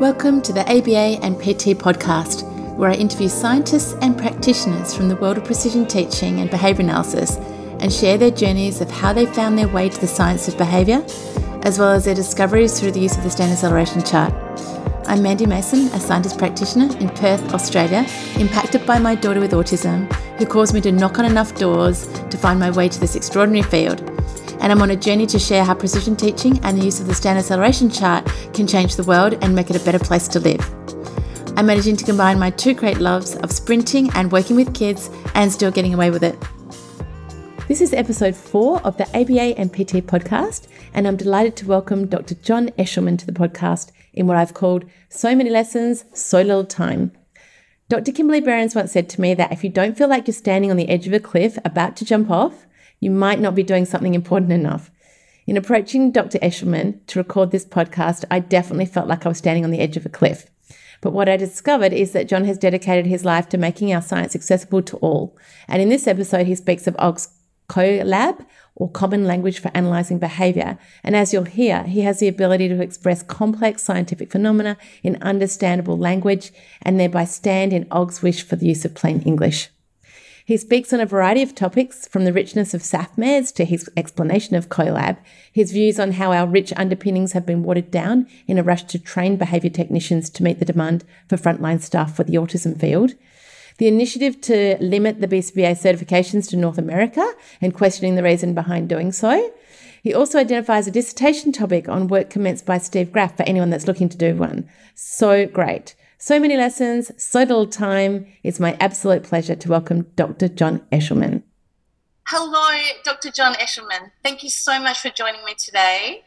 Welcome to the ABA and PT podcast, where I interview scientists and practitioners from the world of precision teaching and behaviour analysis and share their journeys of how they found their way to the science of behaviour, as well as their discoveries through the use of the Standard Celeration Chart. I'm Mandy Mason, a scientist practitioner in Perth, Australia, impacted by my daughter with autism, who caused me to knock on enough doors to find my way to this extraordinary field. And I'm on a journey to share how precision teaching and the use of the Standard Celeration Chart can change the world and make it a better place to live. I'm managing to combine my two great loves of sprinting and working with kids and still getting away with it. This is episode four of the ABA and PT podcast, and I'm delighted to welcome Dr. John Eshleman to the podcast in what I've called So Many Lessons, So Little Time. Dr. Kimberly Berens once said to me that if you don't feel like you're standing on the edge of a cliff about to jump off, you might not be doing something important enough. In approaching Dr. Eshleman to record this podcast, I definitely felt like I was standing on the edge of a cliff. But what I discovered is that John has dedicated his life to making our science accessible to all. And in this episode, he speaks of Og's CoLab, or Common Language for Analyzing Behavior. And as you'll hear, he has the ability to express complex scientific phenomena in understandable language and thereby stand in Og's wish for the use of plain English. He speaks on a variety of topics, from the richness of SAFMEDS to his explanation of CoLab, his views on how our rich underpinnings have been watered down in a rush to train behaviour technicians to meet the demand for frontline staff for the autism field, the initiative to limit the BCBA certifications to North America and questioning the reason behind doing so. He also identifies a dissertation topic on work commenced by Steve Graf for anyone that's looking to do one. So great. So many lessons, so little time. It's my absolute pleasure to welcome Dr. John Eshleman. Hello, Dr. John Eshleman. Thank you so much for joining me today.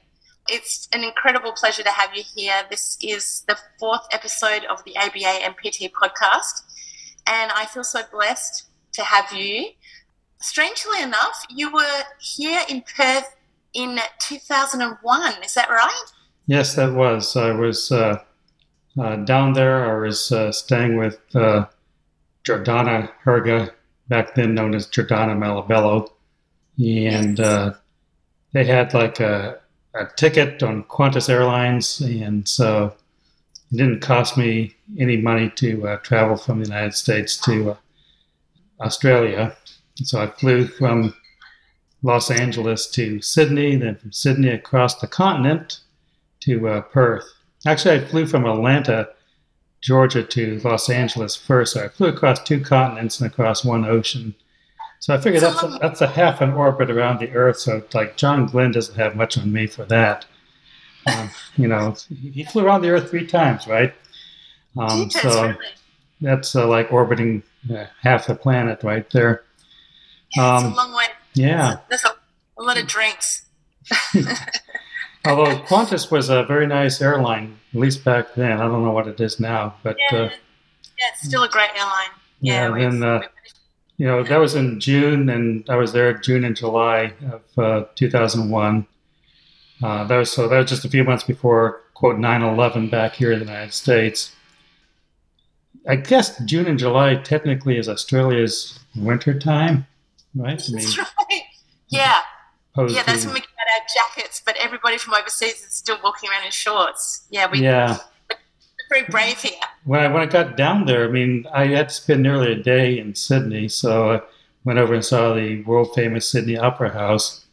It's an incredible pleasure to have you here. This is the fourth episode of the ABA and PT podcast and I feel so blessed to have you. Strangely enough, you were here in Perth in 2001. Is that right? Yes, that was. I was uh, uh, down there. I was uh, staying with uh, Jordana Herga, back then known as Jordana Malabello, and uh, they had like a, a ticket on Qantas Airlines, and so it didn't cost me any money to uh, travel from the United States to uh, Australia. So I flew from Los Angeles to Sydney, then from Sydney across the continent to uh, Perth. Actually, I flew from Atlanta, Georgia to Los Angeles first. So I flew across two continents and across one ocean. So I figured that's a, that's a half an orbit around the Earth. So like John Glenn doesn't have much on me for that. Um, you know, he flew around the Earth three times, right? Um, so that's uh, like orbiting uh, half the planet right there. Um, it's a long way. Yeah. That's a, a lot of drinks. Although Qantas was a very nice airline, at least back then. I don't know what it is now, but yeah, uh, yeah it's still a great airline. Yeah, yeah and uh, you know that was in June, and I was there June and July of uh, 2001. Uh, that was so that was just a few months before quote 9/11 back here in the United States. I guess June and July technically is Australia's winter time, right? I mean, that's right. Yeah. Yeah, that's when we get out our jackets, but everybody from overseas is still walking around in shorts. Yeah, we. Yeah. Very brave here. When I when I got down there, I mean, I had to spend nearly a day in Sydney, so I went over and saw the world famous Sydney Opera House,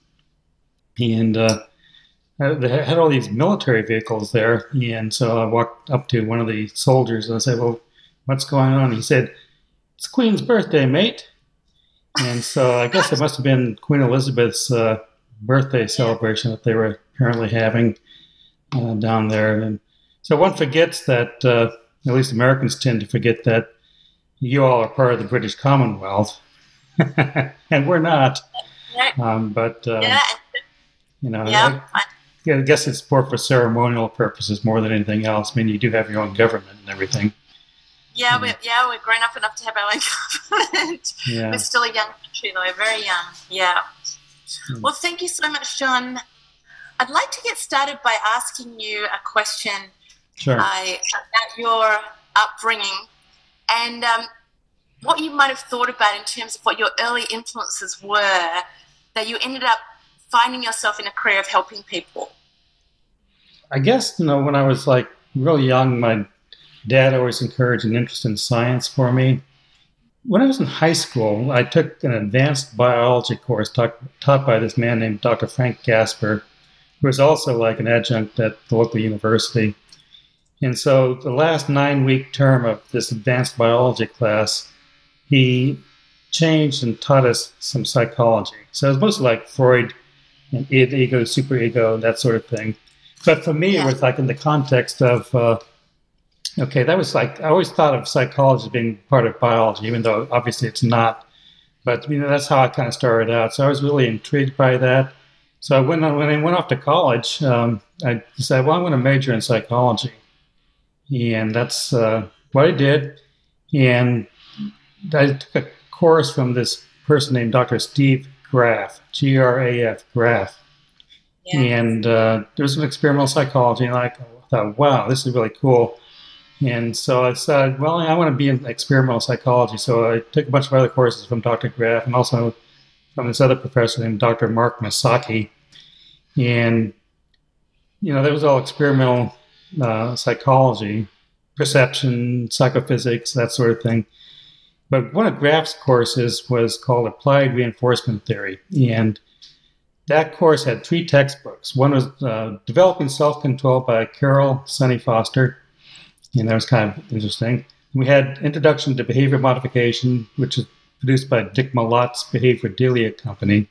and uh, uh, they had all these military vehicles there, and so I walked up to one of the soldiers and I said, "Well, what's going on?" He said, "It's Queen's birthday, mate." And so I guess it must have been Queen Elizabeth's uh, birthday celebration that they were apparently having uh, down there. And so one forgets that, uh, at least Americans tend to forget that you all are part of the British Commonwealth, and we're not. Um, but um, yeah. you know, yeah. I, I guess it's more for ceremonial purposes more than anything else. I mean, you do have your own government and everything. Yeah, we're, yeah, we're grown up enough to have our own government. Yeah. We're still a young country, though, we're very young. Yeah. Mm. Well, thank you so much, John. I'd like to get started by asking you a question sure. uh, about your upbringing and um, what you might have thought about in terms of what your early influences were that you ended up finding yourself in a career of helping people? I guess, you know, when I was like really young, my dad always encouraged an interest in science for me. When I was in high school, I took an advanced biology course taught, taught by this man named Dr. Frank Gasper, who was also like an adjunct at the local university. And so the last nine week term of this advanced biology class, he changed and taught us some psychology. So it was mostly like Freud and id, ego, superego, and that sort of thing. But for me, it was like in the context of, uh, okay, that was like, I always thought of psychology as being part of biology, even though obviously it's not. But, you know, that's how I kind of started out. So I was really intrigued by that. So when I, when I went off to college, um, I decided, well, I'm going to major in psychology. And that's uh, what I did. And I took a course from this person named Dr. Steve Graf, G R A F, Graf. Yeah. And uh, there was some experimental psychology, and I thought, wow, this is really cool. And so I said, well, I want to be in experimental psychology. So I took a bunch of other courses from Dr. Graf and also from this other professor named Dr. Mark Masaki. And, you know, that was all experimental uh, psychology, perception, psychophysics, that sort of thing. But one of Graf's courses was called Applied Reinforcement Theory. And that course had three textbooks. One was uh, Developing Self Control by Carol Sunny Foster. And that was kind of interesting. We had Introduction to Behavior Modification, which is produced by Dick Malott's Behaviordelia Company.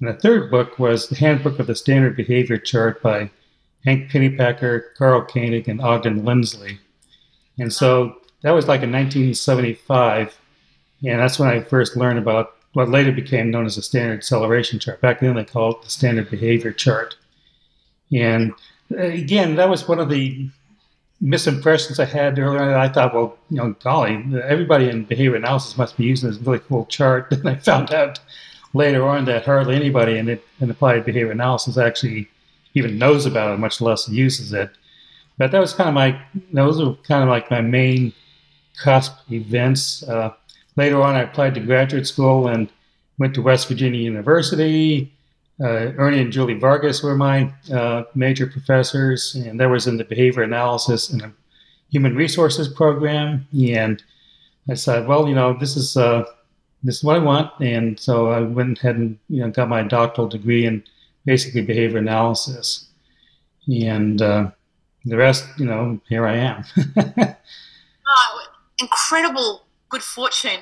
And the third book was The Handbook of the Standard Behavior Chart by Hank Pennypacker, Carl Koenig, and Ogden Lindsley. And so that was like in 1975. And that's when I first learned about what later became known as the standard celeration chart. Back then they called it the standard behavior chart. And uh, again, that was one of the misimpressions I had earlier. I thought, well, you know, golly, everybody in behavior analysis must be using this really cool chart. And I found out later on that hardly anybody in, it, in applied behavior analysis actually even knows about it, much less uses it. But that was kind of my, those were kind of like my main cusp events. Uh, later on, I applied to graduate school and went to West Virginia University. Uh, Ernie and Julie Vargas were my uh, major professors, and that was in the behavior analysis and human resources program. And I said, well, you know, this is uh, this is what I want, and so I went ahead and you know got my doctoral degree in basically behavior analysis, and uh, the rest, you know, here I am. oh, incredible good fortune.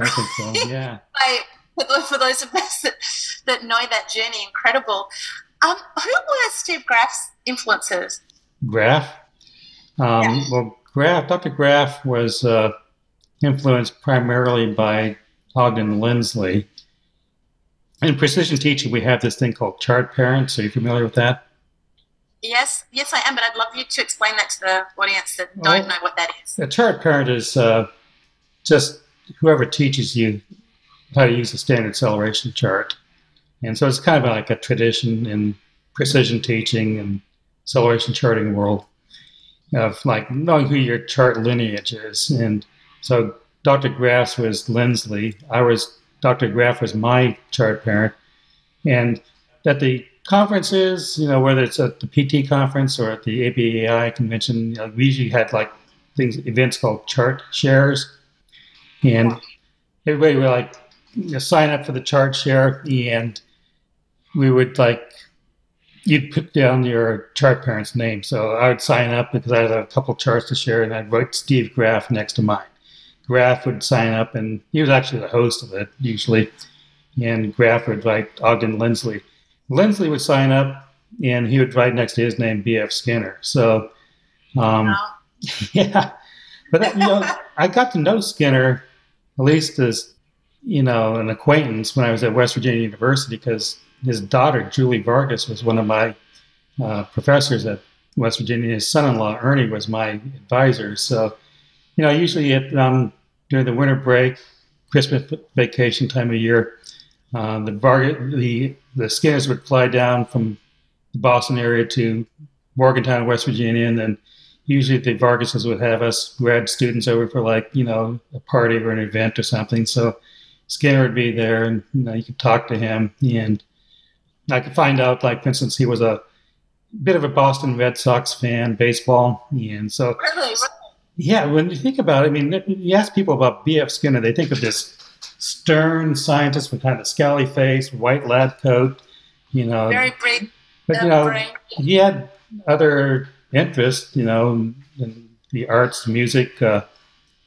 I think so, yeah. for those of us that, that know that journey, incredible. Um, who were Steve Graf's influences? Graf? Um, yeah. Well, Graf, Dr. Graf was uh, influenced primarily by Ogden Lindsley. In precision teaching, we have this thing called chart parents. Are you familiar with that? Yes, yes, I am, but I'd love you to explain that to the audience that well, don't know what that is. A chart parent is uh, just whoever teaches you how to use a standard celeration chart. And so it's kind of like a tradition in precision teaching and celeration charting world of like knowing who your chart lineage is. And so Dr. Graf was Lindsley. I was Dr. Graf was my chart parent. And at the conferences, you know, whether it's at the PT conference or at the ABAI convention, you know, we usually had like things, events called chart shares. And everybody would like sign up for the chart share and we would like, you'd put down your chart parent's name. So I would sign up because I had a couple charts to share and I'd write Steve Graf next to mine. Graf would sign up and he was actually the host of it usually. And Graf would write Ogden Lindsley Lindsley would sign up and he would write next to his name B.F. Skinner. So, um, wow. yeah. But, you know, I got to know Skinner at least as, you know, an acquaintance when I was at West Virginia University because his daughter, Julie Vargas, was one of my uh, professors at West Virginia. His son in law, Ernie, was my advisor. So, you know, usually at, um, during the winter break, Christmas vacation time of year, uh, the, Vargas, the the Skinners would fly down from the Boston area to Morgantown, West Virginia, and then usually the Vargases would have us grad students over for like you know a party or an event or something. So Skinner would be there, and you know you could talk to him, and I could find out like for instance he was a bit of a Boston Red Sox fan, baseball, and so Really? yeah. When you think about it, I mean, you ask people about B.F. Skinner, they think of this stern scientist with kind of scowly face, white lab coat, you know. Very brief. but you know, he had other interests, you know, in the arts, music. Uh,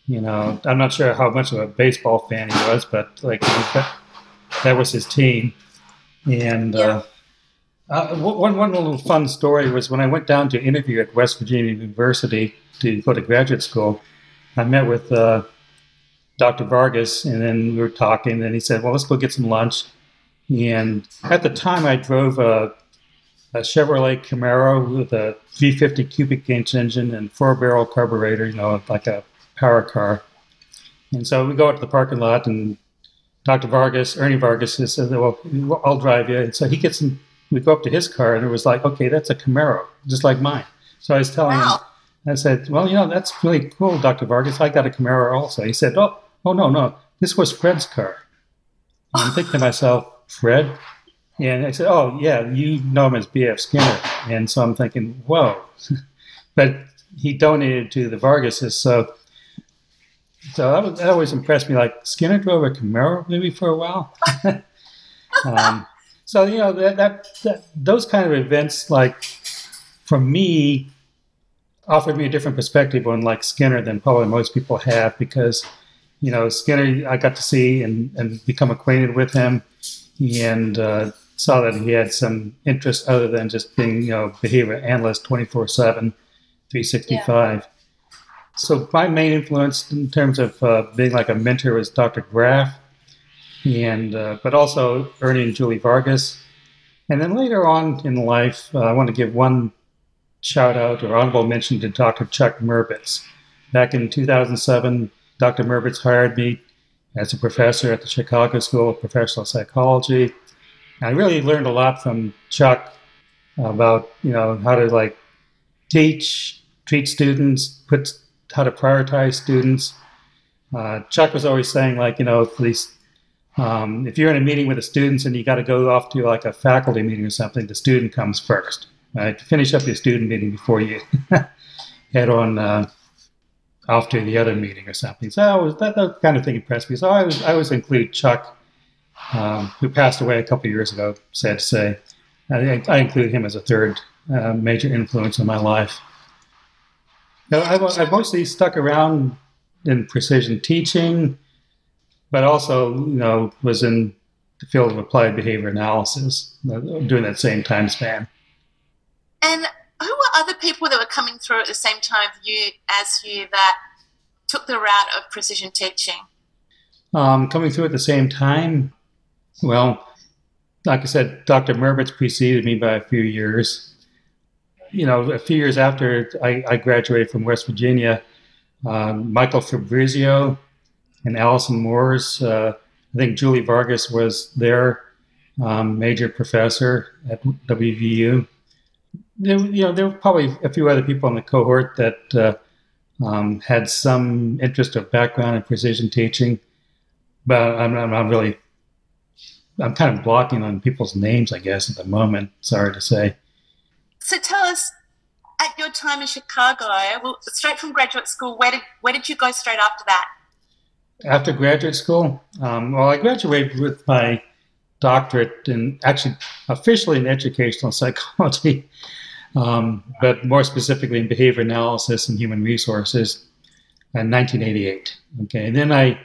you know, I'm not sure how much of a baseball fan he was, but like that, was his team. And uh, uh, one one little fun story was when I went down to interview at West Virginia University to go to graduate school. I met with uh, Dr. Vargas, and then we were talking. And he said, "Well, let's go get some lunch." And at the time, I drove a, a Chevrolet Camaro with a V50 cubic inch engine and four barrel carburetor, you know, like a power car. And so we go out to the parking lot, and Dr. Vargas, Ernie Vargas, he said, "Well, I'll drive you." And so he gets in. We go up to his car, and it was like, "Okay, that's a Camaro, just like mine." So I was telling Wow. him, I said, "Well, you know, that's really cool, Dr. Vargas. I got a Camaro also." He said, "Oh, oh no, no, this was Fred's car." And I'm thinking to myself, Fred, and I said, "Oh yeah, you know him as B.F. Skinner." And so I'm thinking, "Whoa," but he donated to the Vargases, so so that, was, that always impressed me. Like Skinner drove a Camaro maybe for a while. um, so you know that, that that those kind of events, like for me, offered me a different perspective on like Skinner than probably most people have because you know Skinner I got to see and and become acquainted with him and uh, saw that he had some interest other than just being you know behavior analyst 24 7 365 so my main influence in terms of uh, being like a mentor was dr graf and uh, but also ernie and julie vargas and then later on in life uh, i want to give one shout out or honorable mention to dr chuck merbitz back in 2007 dr merbitz hired me as a professor at the Chicago School of Professional Psychology. I really learned a lot from Chuck about you know how to like teach, treat students, put how to prioritize students. Uh, Chuck was always saying like you know if these um, if you're in a meeting with the students and you got to go off to like a faculty meeting or something, the student comes first. Right, finish up your student meeting before you head on uh, off to the other meeting or something. So I was, that, that kind of thing impressed me. So I was I always include Chuck, um, who passed away a couple years ago. Sad to say, I, I include him as a third uh, major influence in my life. Now, I've, I've mostly stuck around in precision teaching, but also you know was in the field of applied behavior analysis uh, during that same time span. And who were other people that were coming through at the same time you as you that took the route of precision teaching? Um, coming through at the same time, well, like I said, Dr. Merbitz preceded me by a few years. You know, a few years after I, I graduated from West Virginia, uh, Michael Fabrizio and Allison Moors, uh, I think Julie Vargas was their um, major professor at WVU. There, you know, there were probably a few other people in the cohort that uh, um, had some interest or background in precision teaching, but I'm, I'm not really. I'm kind of blocking on people's names, I guess, at the moment. Sorry to say. So tell us, at your time in Chicago, well, straight from graduate school, where did where did you go straight after that? After graduate school, um, well, I graduated with my doctorate in actually officially in educational psychology, um, but more specifically in behavior analysis and human resources in 1988. Okay, and then I,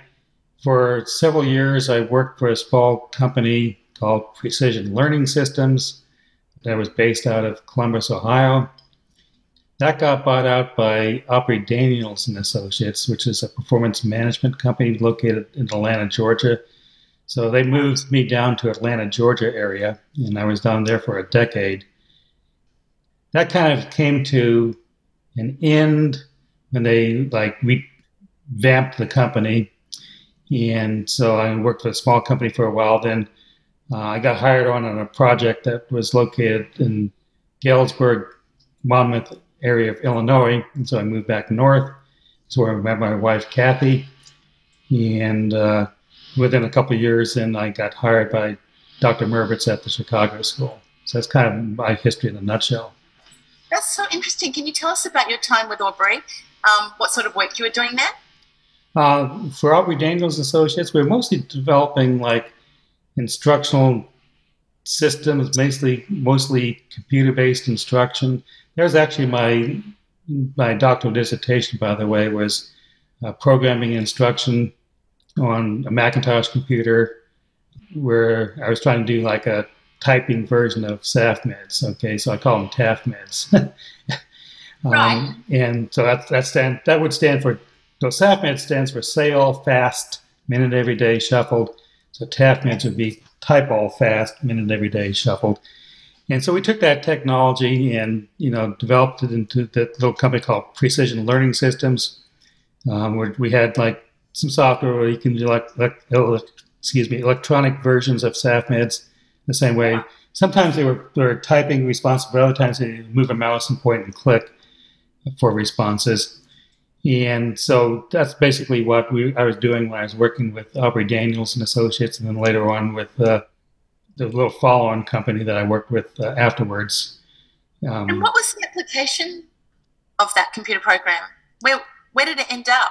for several years, I worked for a small company called Precision Learning Systems that was based out of Columbus, Ohio. That got bought out by Aubrey Daniels and Associates, which is a performance management company located in Atlanta, Georgia. So they moved me down to Atlanta, Georgia area, and I was down there for a decade. That kind of came to an end when they like revamped the company, and so I worked for a small company for a while. Then uh, I got hired on on a project that was located in Galesburg, Monmouth area of Illinois, and so I moved back north. That's where I met my wife Kathy, and uh, within a couple of years, then I got hired by Dr. Merbitz at the Chicago School. So that's kind of my history in a nutshell. That's so interesting. Can you tell us about your time with Aubrey? Um, what sort of work you were doing there? Uh, for Aubrey Daniels Associates, we we're mostly developing like instructional systems, mostly mostly computer-based instruction. There's actually my my doctoral dissertation, by the way, was uh, programming instruction on a Macintosh computer, where I was trying to do like a typing version of SAFMEDS. Okay, so I call them TAFMEDS. um, right. And so that that stand that would stand for so SAFMED stands for Say All Fast, Minute Every Day Shuffled. So TAFMEDS would be Type All Fast, Minute Every Day Shuffled. And so we took that technology and you know developed it into the little company called Precision Learning Systems, um, where we had like some software where you can do like, like excuse me electronic versions of SAFMEDS the same way. Sometimes they were, they were typing responses, but other times they move a mouse and point and click for responses. And so that's basically what we, I was doing when I was working with Aubrey Daniels and Associates, and then later on with uh, the little follow-on company that I worked with uh, afterwards. Um, and what was the application of that computer program? Where where did it end up?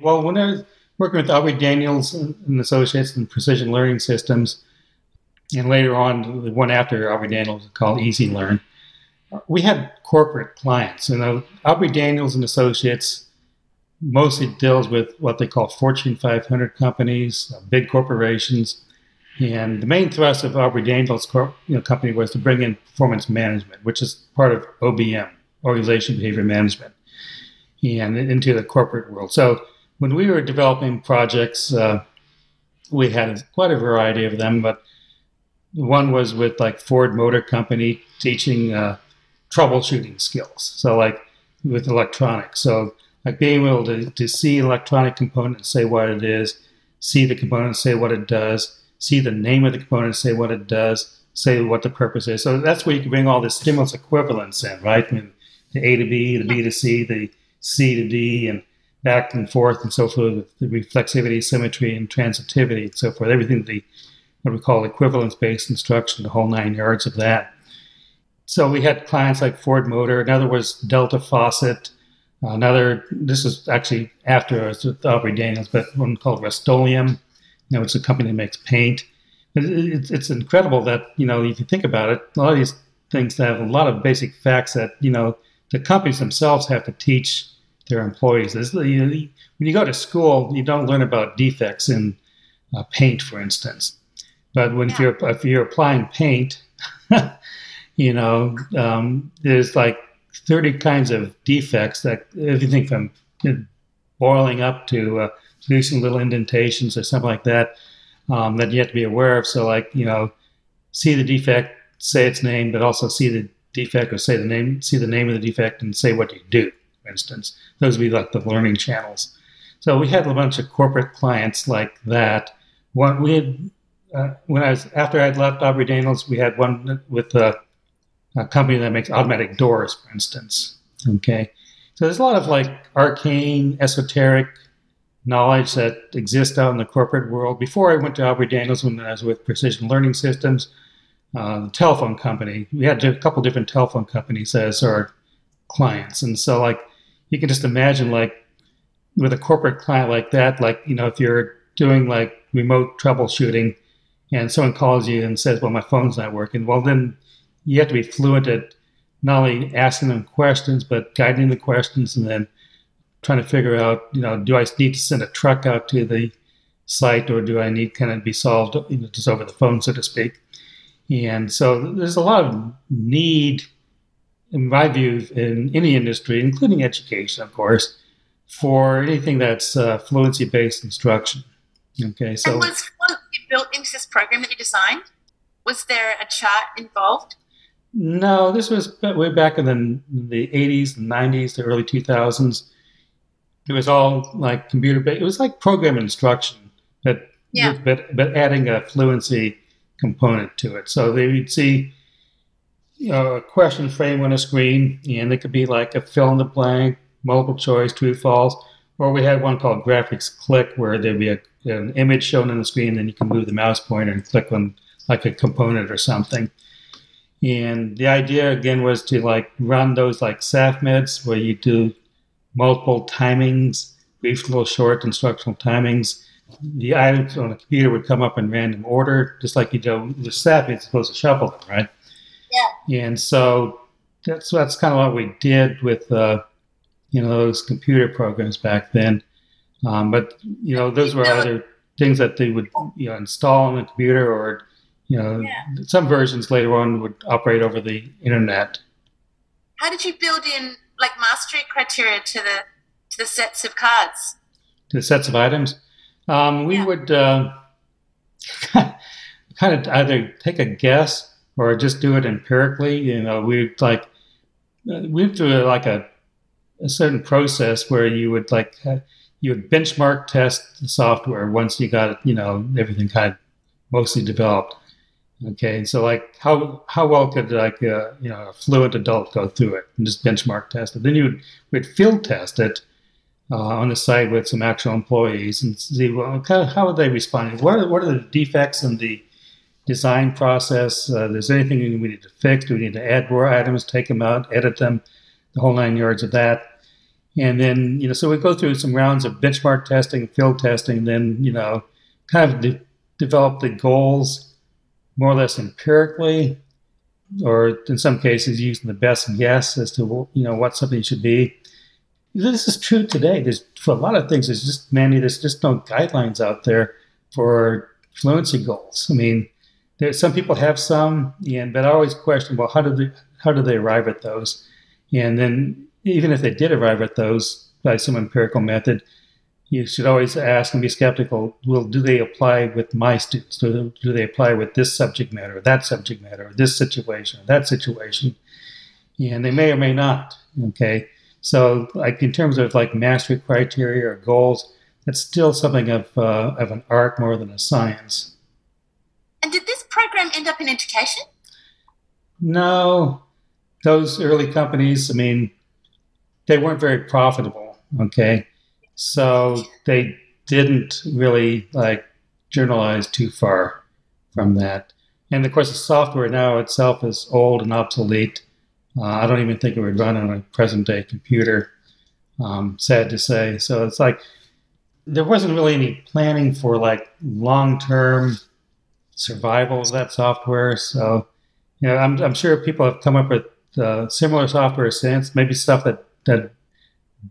Well, when I was working with Aubrey Daniels and Associates and Precision Learning Systems, and later on the one after Aubrey Daniels called Easy Learn, we had corporate clients. You know, Aubrey Daniels and Associates mostly deals with what they call Fortune 500 companies, uh, big corporations. And the main thrust of Aubrey Daniels' you know, company was to bring in performance management, which is part of OBM, Organization Behavior Management, and into the corporate world. So when we were developing projects, uh, we had quite a variety of them, but one was with like Ford Motor Company teaching uh, troubleshooting skills. So like with electronics. So like being able to, to see electronic component say what it is, see the component say what it does, see the name of the component say what it does, say what the purpose is. So that's where you can bring all the stimulus equivalence in, right? I mean, the A to B, the B to C, the C to D, and back and forth and so forth, the reflexivity, symmetry, and transitivity and so forth. Everything the what we call equivalence based instruction, the whole nine yards of that. So we had clients like Ford Motor. Another was Delta Faucet. Another, this is actually after I was with Aubrey Daniels, but one called Rust-Oleum. You know, it's a company that makes paint. It's, it's incredible that, you know, if you think about it, a lot of these things have a lot of basic facts that, you know, the companies themselves have to teach their employees. you know, when you go to school, you don't learn about defects in uh, paint, for instance. But when yeah. if you're if you're applying paint, you know, um, there's like 30 kinds of defects that everything from boiling up to uh, producing little indentations or something like that um, that you have to be aware of. So, like, you know, see the defect, say its name, but also see the defect or say the name, see the name of the defect and say what you do, for instance. Those would be like the learning channels. So we had a bunch of corporate clients like that. One, we had, uh, when I was, after I'd left Aubrey Daniels, we had one with uh, a company that makes automatic doors, for instance. Okay. So there's a lot of like arcane, esoteric knowledge that exists out in the corporate world. Before I went to Aubrey Daniels, when I was with Precision Learning Systems, uh, the telephone company, we had a couple different telephone companies as our clients. And so, like, you can just imagine, like, with a corporate client like that, like, you know, if you're doing like remote troubleshooting and someone calls you and says, well, my phone's not working, well, then you have to be fluent at not only asking them questions, but guiding the questions and then trying to figure out, you know, do I need to send a truck out to the site or do I need kind of be solved you know, just over the phone, so to speak? And so there's a lot of need, in my view, in any industry, including education, of course, for anything that's uh, fluency based instruction. Okay, so. And was fluency built into this program that you designed? Was there a chat involved? No, this was way back in the, the 80s 90s, the early 2000s. It was all like computer based. It was like program instruction, but, yeah. but, but adding a fluency component to it. So they would see you know, a question frame on a screen, and it could be like a fill in the blank, multiple choice, true, false. Or we had one called graphics click, where there'd be a, an image shown on the screen, and then you can move the mouse pointer and click on like a component or something. And the idea again was to like run those like SAFMEDs where you do multiple timings, brief little short instructional timings. The items on the computer would come up in random order, just like you do with SAF, it's supposed to shuffle them, right? Yeah. And so that's that's kind of what we did with uh, you know those computer programs back then. Um, but you know those were either things that they would you know install on the computer or you know Yeah. some versions later on would operate over the internet. How did you build in like mastery criteria to the to the sets of cards? to the sets of items. Um, we Yeah. would uh, kind of either take a guess or just do it empirically. You know, we'd like uh, we'd do like a, a certain process where you would like uh, you would benchmark test the software once you got it, you know everything kind of mostly developed. Okay, so like how how well could like uh, you know a fluent adult go through it and just benchmark test it? Then you would would field test it uh, on the site with some actual employees and see well, of how are they responding? What are, what are the defects in the design process? Uh, there's anything we need to fix? Do we need to add more items, take them out, edit them, the whole nine yards of that? And then you know, so we go through some rounds of benchmark testing, field testing, then you know, kind of de- develop the goals more or less empirically, or in some cases using the best guess as to you know what something should be this is true today. There's for a lot of things. There's just many. There's just no guidelines out there for fluency goals. I mean, there some people have some, and but I always question, well, how do they how do they arrive at those? And then even if they did arrive at those by some empirical method, you should always ask and be skeptical. Well, do they apply with my students? Do, do they apply with this subject matter, or that subject matter, or this situation, or that situation? And they may or may not. Okay. So, like in terms of like mastery criteria or goals, that's still something of uh, of an art more than a science. And did this program end up in education? No, those early companies, I mean, they weren't very profitable. Okay, so they didn't really like journalize too far from that. And of course, the software now itself is old and obsolete. Uh, I don't even think it would run on a present day computer. Um, sad to say. So it's like there wasn't really any planning for like long term survival of that software. So you know, I'm, I'm sure people have come up with uh, similar software since. Maybe stuff that that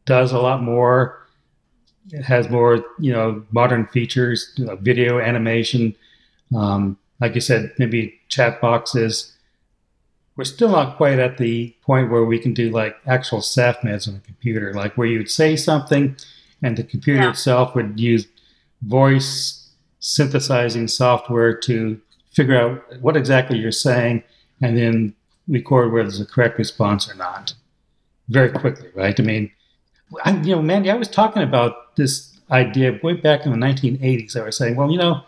does a lot more. It has more, you know, modern features, you know, video animation. Um, like you said, maybe chat boxes we're still not quite at the point where we can do like actual SAFMEDs on a computer, like where you would say something and the computer Yeah. itself would use voice synthesizing software to figure out what exactly you're saying and then record whether it's a correct response or not very quickly, right? I mean, I, you know, Mandy, I was talking about this idea way back in the 1980s. I was saying, well, you know,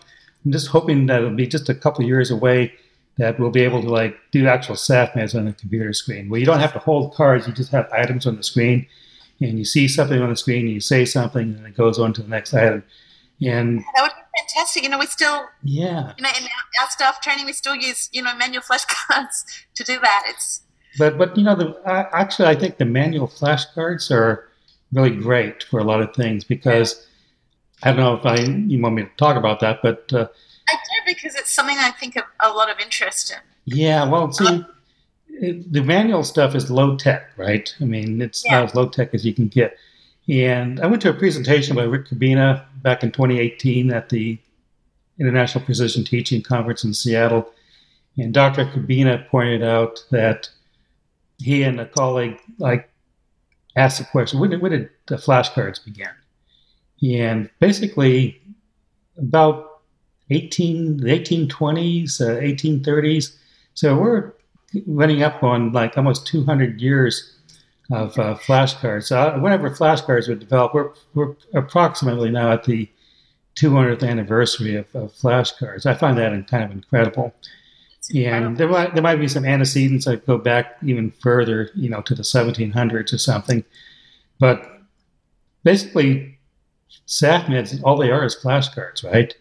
I'm just hoping that it'll be just a couple years away that we'll be able to like do actual staff SAFMEDs on the computer screen where you don't have to hold cards, you just have items on the screen and you see something on the screen, and you say something, and it goes on to the next item. And That would be fantastic. You know, we still, yeah, you know, in our, our staff training, we still use, you know, manual flashcards to do that. It's but but you know, the uh, actually I think the manual flashcards are really great for a lot of things because I don't know if I you want me to talk about that, but uh, I do because it's something I think of a lot of interest in. Yeah, well, see, it, the manual stuff is low tech, right? I mean, it's Yeah. not as low tech as you can get. And I went to a presentation by Rick Kubina back in 2018 at the International Precision Teaching Conference in Seattle. And Dr. Kubina pointed out that he and a colleague like asked the question, when did, when did the flashcards begin? And basically, about 18, the 1820s, uh, 1830s. So we're running up on like almost 200 years of uh, flashcards. So uh, whenever flashcards were developed, we're, we're approximately now at the 200th anniversary of, of flashcards. I find that kind of incredible. And there might there might be some antecedents that go back even further, you know, to the 1700s or something. But basically, SAFMEDs, all they are is flashcards, right?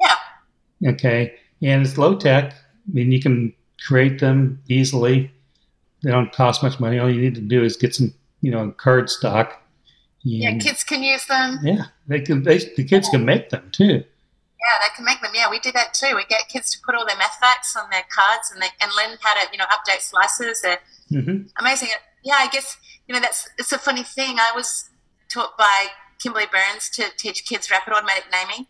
Yeah. Okay, and it's low tech. I mean, you can create them easily. They don't cost much money. All you need to do is get some, you know, card stock. yeah, kids can use them. Yeah, they can. They, the kids can make them too. Yeah, they can make them. Yeah, we do that too. We get kids to put all their math facts on their cards and they and learn how to, you know, update slices. They're mm-hmm. amazing. Yeah, I guess you know that's it's a funny thing. I was taught by Kimberly Berens to teach kids rapid automatic naming,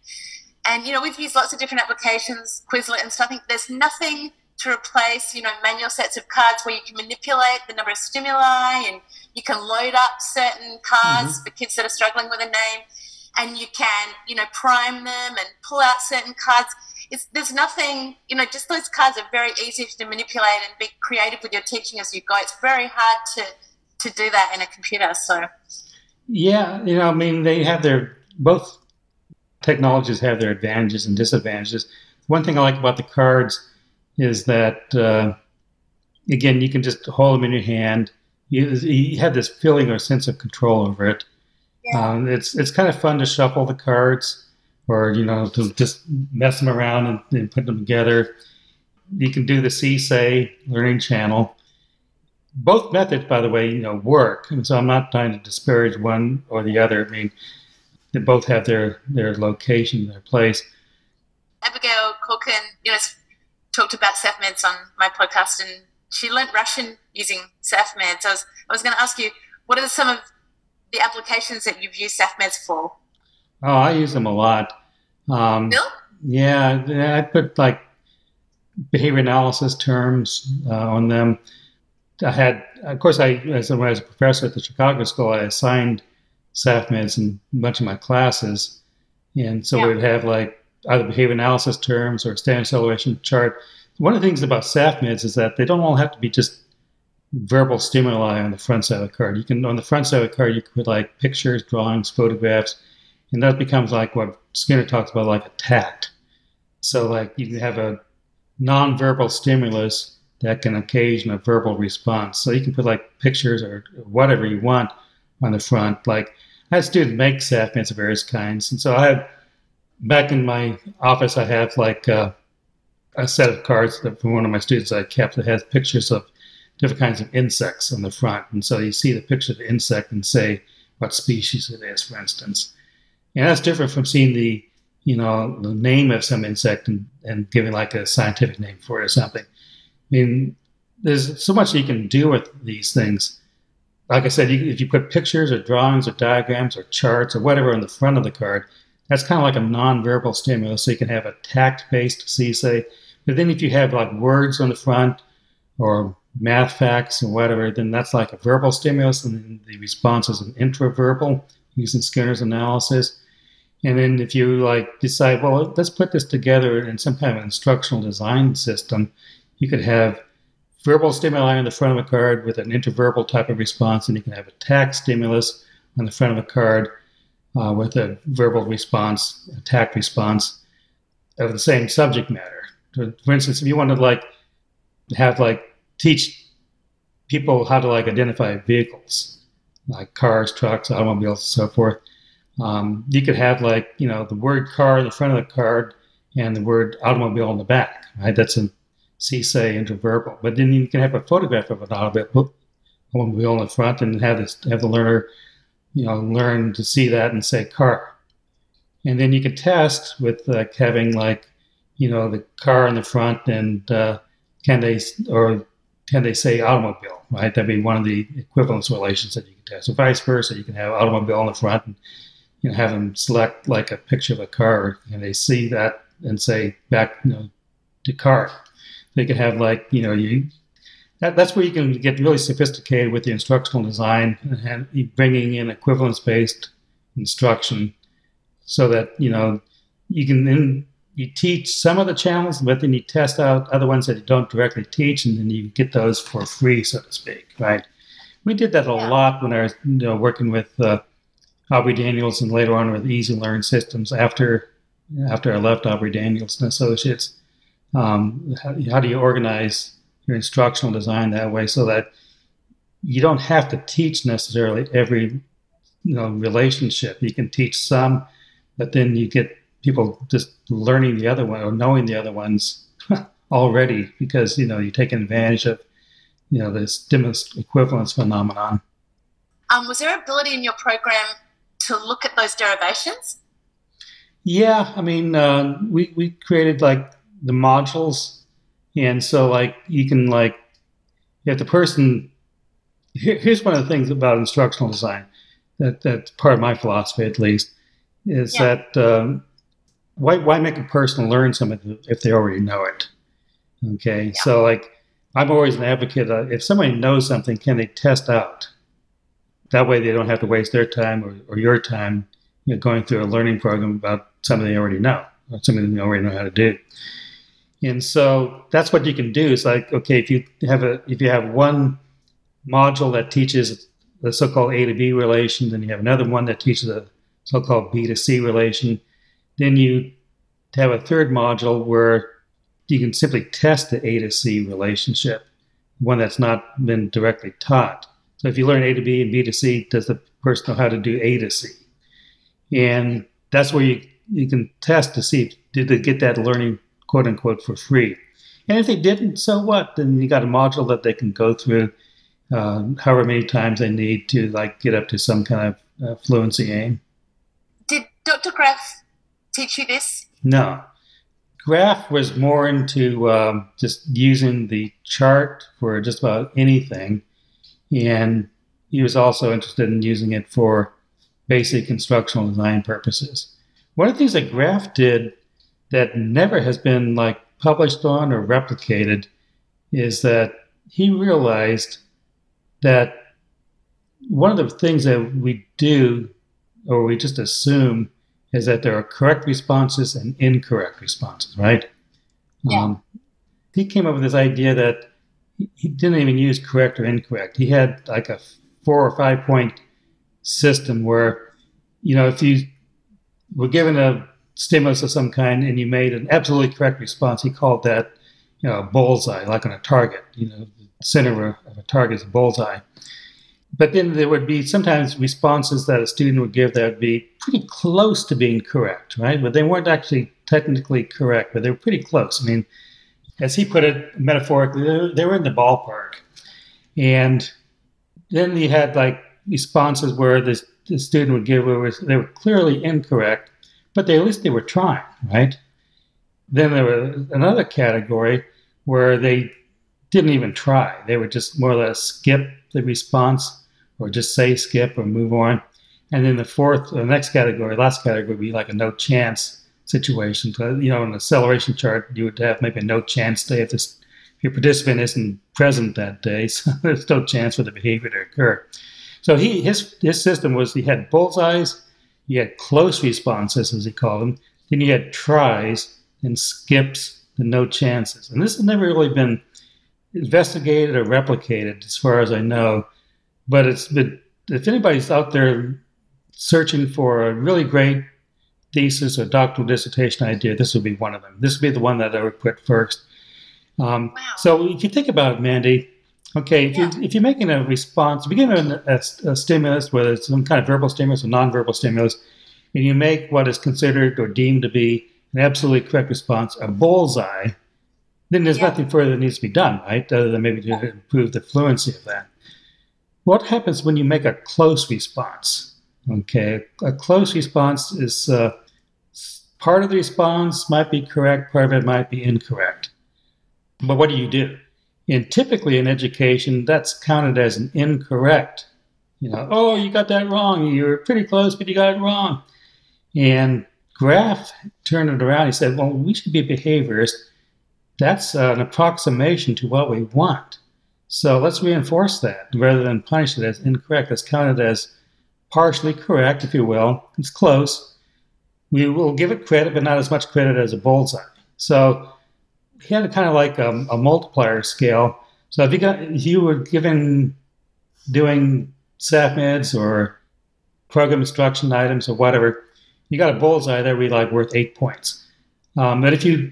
and you know we've used lots of different applications, Quizlet and stuff. I think there's nothing to replace, you know, manual sets of cards where you can manipulate the number of stimuli and you can load up certain cards mm-hmm. for kids that are struggling with a name and you can, you know, prime them and pull out certain cards. It's, there's nothing, you know, just those cards are very easy to manipulate and be creative with your teaching as you go. It's very hard to, to do that in a computer. So, yeah, you know, I mean, they have their, both technologies have their advantages and disadvantages. One thing I like about the cards is that uh, again you can just hold them in your hand. You, you have this feeling or sense of control over it. Yeah. Um, it's it's kind of fun to shuffle the cards, or you know to just mess them around and, and put them together. You can do the CSAY learning channel. Both methods, by the way, you know work, and so I'm not trying to disparage one or the other. I mean, they both have their their location, their place. Abigail Calkin, you know, talked about SafMeds on my podcast, and she learned Russian using SafMeds. I was I was going to ask you, what are some of the applications that you've used SafMeds for? Oh, I use them a lot. Um, Bill? Yeah, I put like behavior analysis terms uh, on them. I had, of course, I as when I was a professor at the Chicago School, I assigned SafMeds in a bunch of my classes, and so yeah. we'd have like either behavior analysis terms or a standard celeration chart. One of the things about SafMeds is that they don't all have to be just verbal stimuli on the front side of the card. You can on the front side of the card you can put like pictures, drawings, photographs, and that becomes like what Skinner talks about, like a tact. So like you can have a non-verbal stimulus that can occasion a verbal response. So you can put like pictures or whatever you want on the front. Like I had students make SafMeds of various kinds, and so I had back in my office, I have like uh, a set of cards that from one of my students I kept that has pictures of different kinds of insects on the front. And so you see the picture of the insect and say what species it is, for instance. And that's different from seeing the, you know, the name of some insect and, and giving like a scientific name for it or something. I mean, there's so much you can do with these things. Like I said, you, if you put pictures or drawings or diagrams or charts or whatever on the front of the card, that's kind of like a nonverbal stimulus. So you can have a tact-based CSAY. But then if you have like words on the front or math facts and whatever, then that's like a verbal stimulus, and then the response is an intraverbal using Skinner's analysis. And then if you like decide, well, let's put this together in some kind of instructional design system, you could have verbal stimuli on the front of a card with an intraverbal type of response, and you can have a tact stimulus on the front of a card uh, with a verbal response, a tact response of the same subject matter. For instance, if you want to like have like teach people how to like identify vehicles, like cars, trucks, automobiles, and so forth, um, you could have like you know the word car in the front of the card and the word automobile in the back. Right, that's a CSAY intraverbal. But then you can have a photograph of an automobile, automobile in the front and have this have the learner you know, learn to see that and say car. And then you can test with like having like, you know, the car in the front and uh, can they or can they say automobile, right? That'd be one of the equivalence relations that you can test. So vice versa, you can have automobile in the front and you know have them select like a picture of a car and they see that and say back you know to car. They could have like you know you that, that's where you can get really sophisticated with the instructional design and bringing in equivalence based instruction so that you know you can then you teach some of the channels but then you test out other ones that you don't directly teach and then you get those for free so to speak right we did that a yeah. lot when i was you know, working with uh, aubrey daniels and later on with easy learn systems after after i left aubrey daniels and associates um, how, how do you organize your instructional design that way so that you don't have to teach necessarily every you know relationship. You can teach some, but then you get people just learning the other one or knowing the other ones already because you know you're taking advantage of you know this stimulus equivalence phenomenon. Um, was there ability in your program to look at those derivations? Yeah, I mean, uh, we we created like the modules, and so like you can like if the person here, here's one of the things about instructional design that that's part of my philosophy at least is yeah. that um, why why make a person learn something if they already know it? Okay, yeah. so like I'm always an advocate. Uh, if somebody knows something, can they test out? That way, they don't have to waste their time or, or your time you know, going through a learning program about something they already know or something they already know how to do. And so that's what you can do. It's like okay, if you have a if you have one module that teaches the so-called A to B relation, then you have another one that teaches a so-called B to C relation. Then you have a third module where you can simply test the A to C relationship, one that's not been directly taught. So if you learn A to B and B to C, does the person know how to do A to C? And that's where you, you can test to see did they get that learning quote unquote for free. And if they didn't, so what? Then you got a module that they can go through uh, however many times they need to like get up to some kind of uh, fluency aim. Did Dr. Graf teach you this? No. Graf was more into um, just using the chart for just about anything. And he was also interested in using it for basic instructional design purposes. One of the things that Graf did that never has been like published on or replicated is that he realized that one of the things that we do or we just assume is that there are correct responses and incorrect responses, right? Yeah. Um, he came up with this idea that he didn't even use correct or incorrect. He had like a four or five point system where, you know, if you were given a stimulus of some kind and you made an absolutely correct response, he called that, you know, a bullseye, like on a target. You know, the center of a target is a bullseye but then there would be sometimes responses that a student would give that would be pretty close to being correct, right? But they weren't actually technically correct, but they were pretty close. I mean, as he put it metaphorically, they were in the ballpark. And then you had like responses where the, the student would give where they were clearly incorrect, but they, at least they were trying, right? Then there was another category where they didn't even try. They would just more or less skip the response or just say skip or move on. And then the fourth, the next category, last category would be like a no chance situation. So, you know, in the celeration chart, you would have maybe a no chance day if this if your participant isn't present that day, so there's no chance for the behavior to occur. So he his his system was he had bullseyes, he had close responses as he called them, then he had tries and skips and no chances. And this has never really been investigated or replicated as far as I know but it's but if anybody's out there searching for a really great thesis or doctoral dissertation idea, this would be one of them. This would be the one that I would put first. Um, wow. So if you think about it, Mandy, okay, if, yeah. you, if you're making a response, if you're given a, a, a, stimulus, whether it's some kind of verbal stimulus or nonverbal stimulus, and you make what is considered or deemed to be an absolutely correct response, a bullseye, then there's yeah. nothing further that needs to be done, right? Other than maybe to improve the fluency of that. What happens when you make a close response? Okay, a close response is uh, part of the response might be correct, part of it might be incorrect. But what do you do? And typically in education, that's counted as an incorrect. You know, oh, you got that wrong. You were pretty close, but you got it wrong. And Graf turned it around. He said, well, we should be behaviorists. That's an approximation to what we want. So let's reinforce that rather than punish it as incorrect. Let's count it as partially correct, if you will. It's close. We will give it credit, but not as much credit as a bullseye. So he had a kind of like a, a multiplier scale. So if you got if you were given doing SAFMEDS or program instruction items or whatever, you got a bullseye that would be like worth eight points. Um, but if you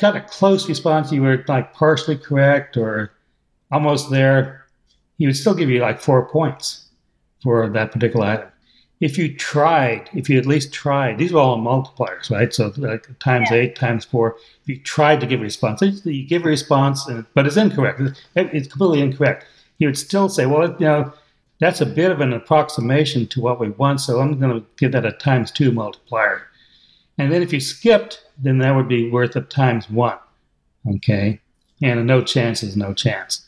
got a close response, you were like partially correct or almost there, he would still give you like four points for that particular item. if you tried, if you at least tried, these are all multipliers, right? So like times yeah. eight, times four. If you tried to give a response, you give a response, but it's incorrect. It's completely incorrect. You would still say, well, you know, that's a bit of an approximation to what we want, so I'm going to give that a times two multiplier. And then if you skipped, then that would be worth a times one. Okay. And a no chance is no chance.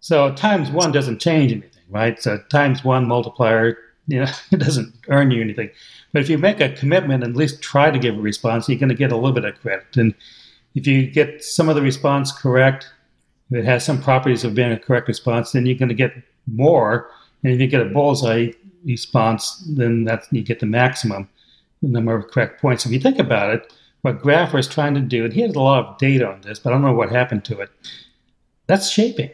So times one doesn't change anything, right? So times one multiplier, you know, it doesn't earn you anything. But if you make a commitment and at least try to give a response, you're going to get a little bit of credit. And if you get some of the response correct, if it has some properties of being a correct response, then you're going to get more. And if you get a bullseye response, then that's you get the maximum number of correct points. If you think about it, what Graf was trying to do, and he had a lot of data on this, but I don't know what happened to it. That's shaping.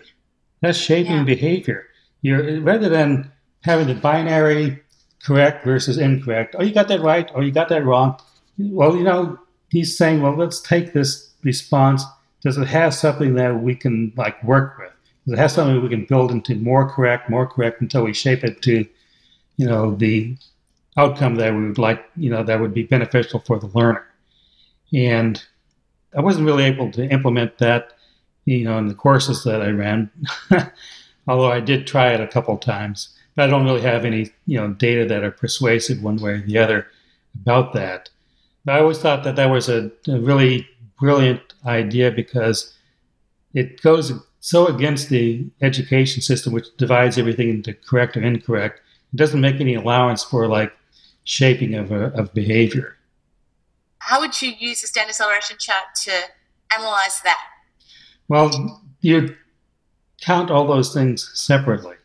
That's shaping yeah. behavior. You're rather than having the binary correct versus incorrect. Oh, you got that right. Oh, you got that wrong. Well, you know, he's saying, well, let's take this response. Does it have something that we can like work with? Does it have something we can build into more correct, more correct until we shape it to, you know, the outcome that we would like, you know, that would be beneficial for the learner. And I wasn't really able to implement that, you know, in the courses that I ran, although I did try it a couple times. But I don't really have any, you know, data that are persuasive one way or the other about that. But I always thought that that was a, a really brilliant idea because it goes so against the education system, which divides everything into correct or incorrect. It doesn't make any allowance for like shaping of, a, of behavior. How would you use the standard chart to analyze that? Well, you count all those things separately.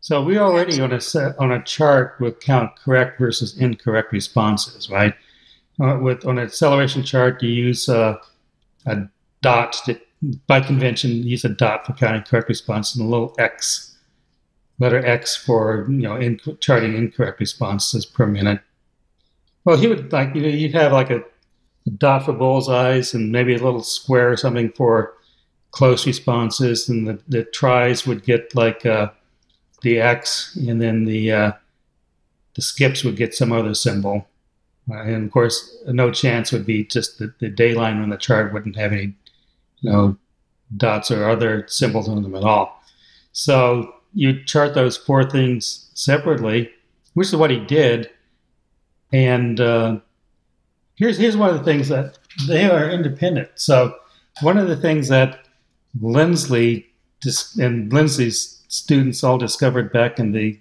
So we already on a set, on a chart would count correct versus incorrect responses, right? Uh, with on an acceleration chart, you use a dot that, by convention, you use a dot for counting correct responses and a little x letter X for you know in, charting incorrect responses per minute. Well, he would like you know you'd have like a, a dot for bullseyes and maybe a little square or something for close responses, and the, the tries would get like uh, the X, and then the uh, the skips would get some other symbol. Uh, and of course, no chance would be just the, the day line on the chart wouldn't have any, you know, dots or other symbols on them at all. So you chart those four things separately, which is what he did. And uh, here's here's one of the things that they are independent. So one of the things that Lindsley and Lindsley's students all discovered back in the,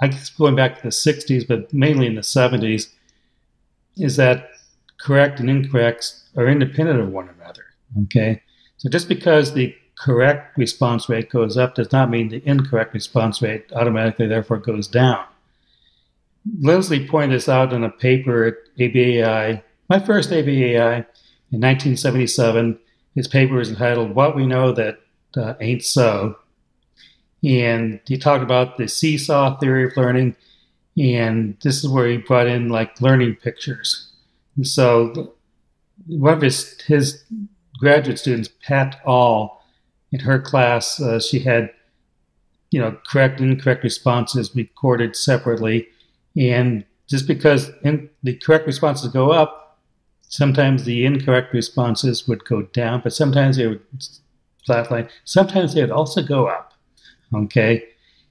I guess going back to the 60s, but mainly in the 70s, is that correct and incorrect are independent of one another. Okay, so just because the correct response rate goes up does not mean the incorrect response rate automatically therefore goes down. Lindsley pointed this out in a paper at ABAI, my first ABAI in 1977. His paper is entitled What We Know That uh, Ain't So. And he talked about the seesaw theory of learning. And this is where he brought in like learning pictures. And so one of his, his graduate students, Pat All, in her class, uh, she had, you know, correct and incorrect responses recorded separately. And just because in, the correct responses go up, sometimes the incorrect responses would go down, but sometimes they would flatline. Sometimes they would also go up. Okay.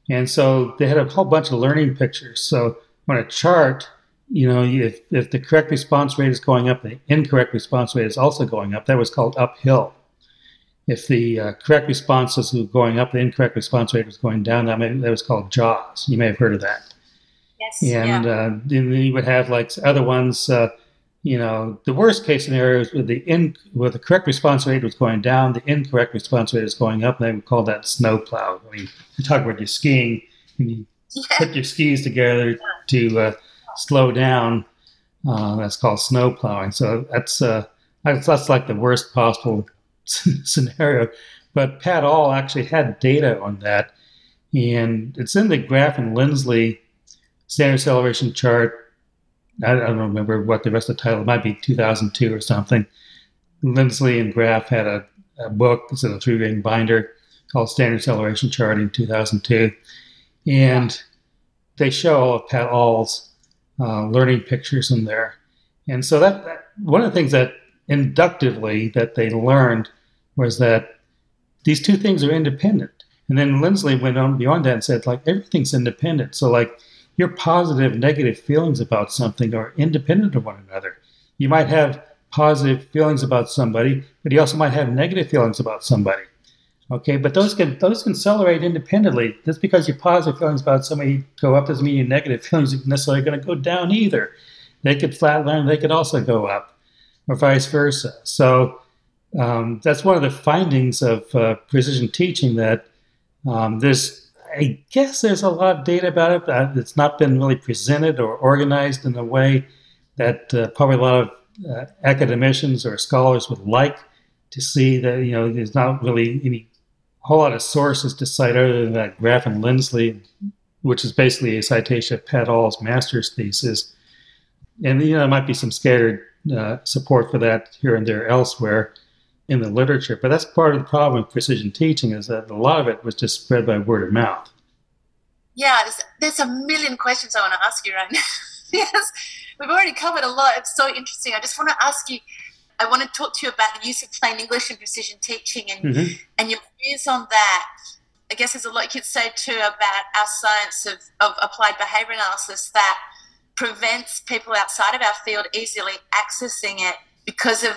And so they had a whole bunch of learning pictures. So on a chart, you know, if, if the correct response rate is going up, the incorrect response rate is also going up. That was called uphill if the uh, correct response was going up, the incorrect response rate was going down. That, may, that was called JAWS. You may have heard of that. Yes. And yeah. uh, then you would have like other ones. Uh, you know, the worst case scenario is with the in where the correct response rate was going down, the incorrect response rate is going up. And they would call that snowplow. I mean, you talk about your skiing, and you put your skis together to uh, slow down. Uh, that's called snowplowing. So that's uh, that's, that's like the worst possible scenario. But Pat All actually had data on that. And it's in the graph and Lindsley standard celeration chart. I, don't remember what the rest of the title it might be 2002 or something. Lindsley and Graf had a, a book, it's a three ring binder called Standard Celeration Chart in 2002. And they show all of Pat All's uh, learning pictures in there. And so that, that one of the things that inductively that they learned was that these two things are independent. And then Lindsley went on beyond that and said, like, everything's independent. So, like, your positive, negative feelings about something are independent of one another. You might have positive feelings about somebody, but you also might have negative feelings about somebody. Okay, but those can those can accelerate independently. Just because your positive feelings about somebody go up doesn't mean your negative feelings are necessarily going to go down either. They could flatline, they could also go up, or vice versa. So um, that's one of the findings of uh, precision teaching that um, there's, I guess, there's a lot of data about it, but it's not been really presented or organized in a way that uh, probably a lot of uh, academicians or scholars would like to see. That you know, there's not really any whole lot of sources to cite other than that Graf and Lindsley, which is basically a citation of Pat All's master's thesis. And you know, there might be some scattered uh, support for that here and there elsewhere in the literature. But that's part of the problem with precision teaching is that a lot of it was just spread by word of mouth. Yeah, there's, there's a million questions I want to ask you right now. yes, we've already covered a lot. It's so interesting. I just want to ask you. I want to talk to you about the use of plain English in precision teaching and mm-hmm. and your views on that. I guess there's a lot you could say too about our science of, of applied behavior analysis that prevents people outside of our field easily accessing it because of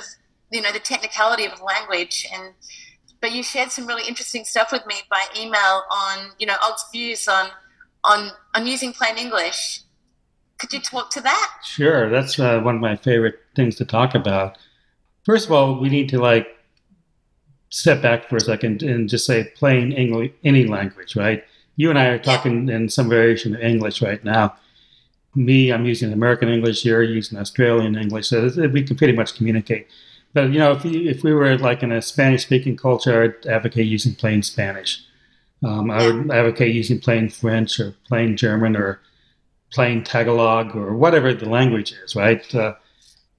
you know the technicality of language and but you shared some really interesting stuff with me by email on you know Og's views on on on using plain English. Could you talk to that? Sure, that's uh, one of my favorite things to talk about. First of all, we need to like step back for a second and just say plain English, any language, right? You and I are talking yeah. in some variation of English right now. Me, I'm using American English. You're using Australian English, so we can pretty much communicate. But you know, if if we were like in a Spanish-speaking culture, I'd advocate using plain Spanish. Um, I would advocate using plain French or plain German or plain Tagalog or whatever the language is. Right. Uh,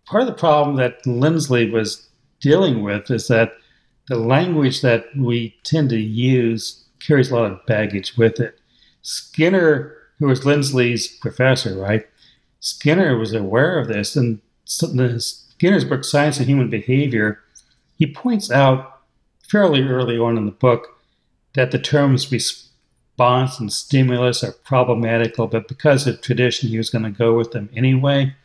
part of the problem that Lindsley was dealing with is that the language that we tend to use carries a lot of baggage with it. Skinner, who was Lindsley's professor, right? Skinner was aware of this, and Skinner's book, Science of Human Behavior, he points out fairly early on in the book that the terms response and stimulus are problematical, but because of tradition, he was going to go with them anyway.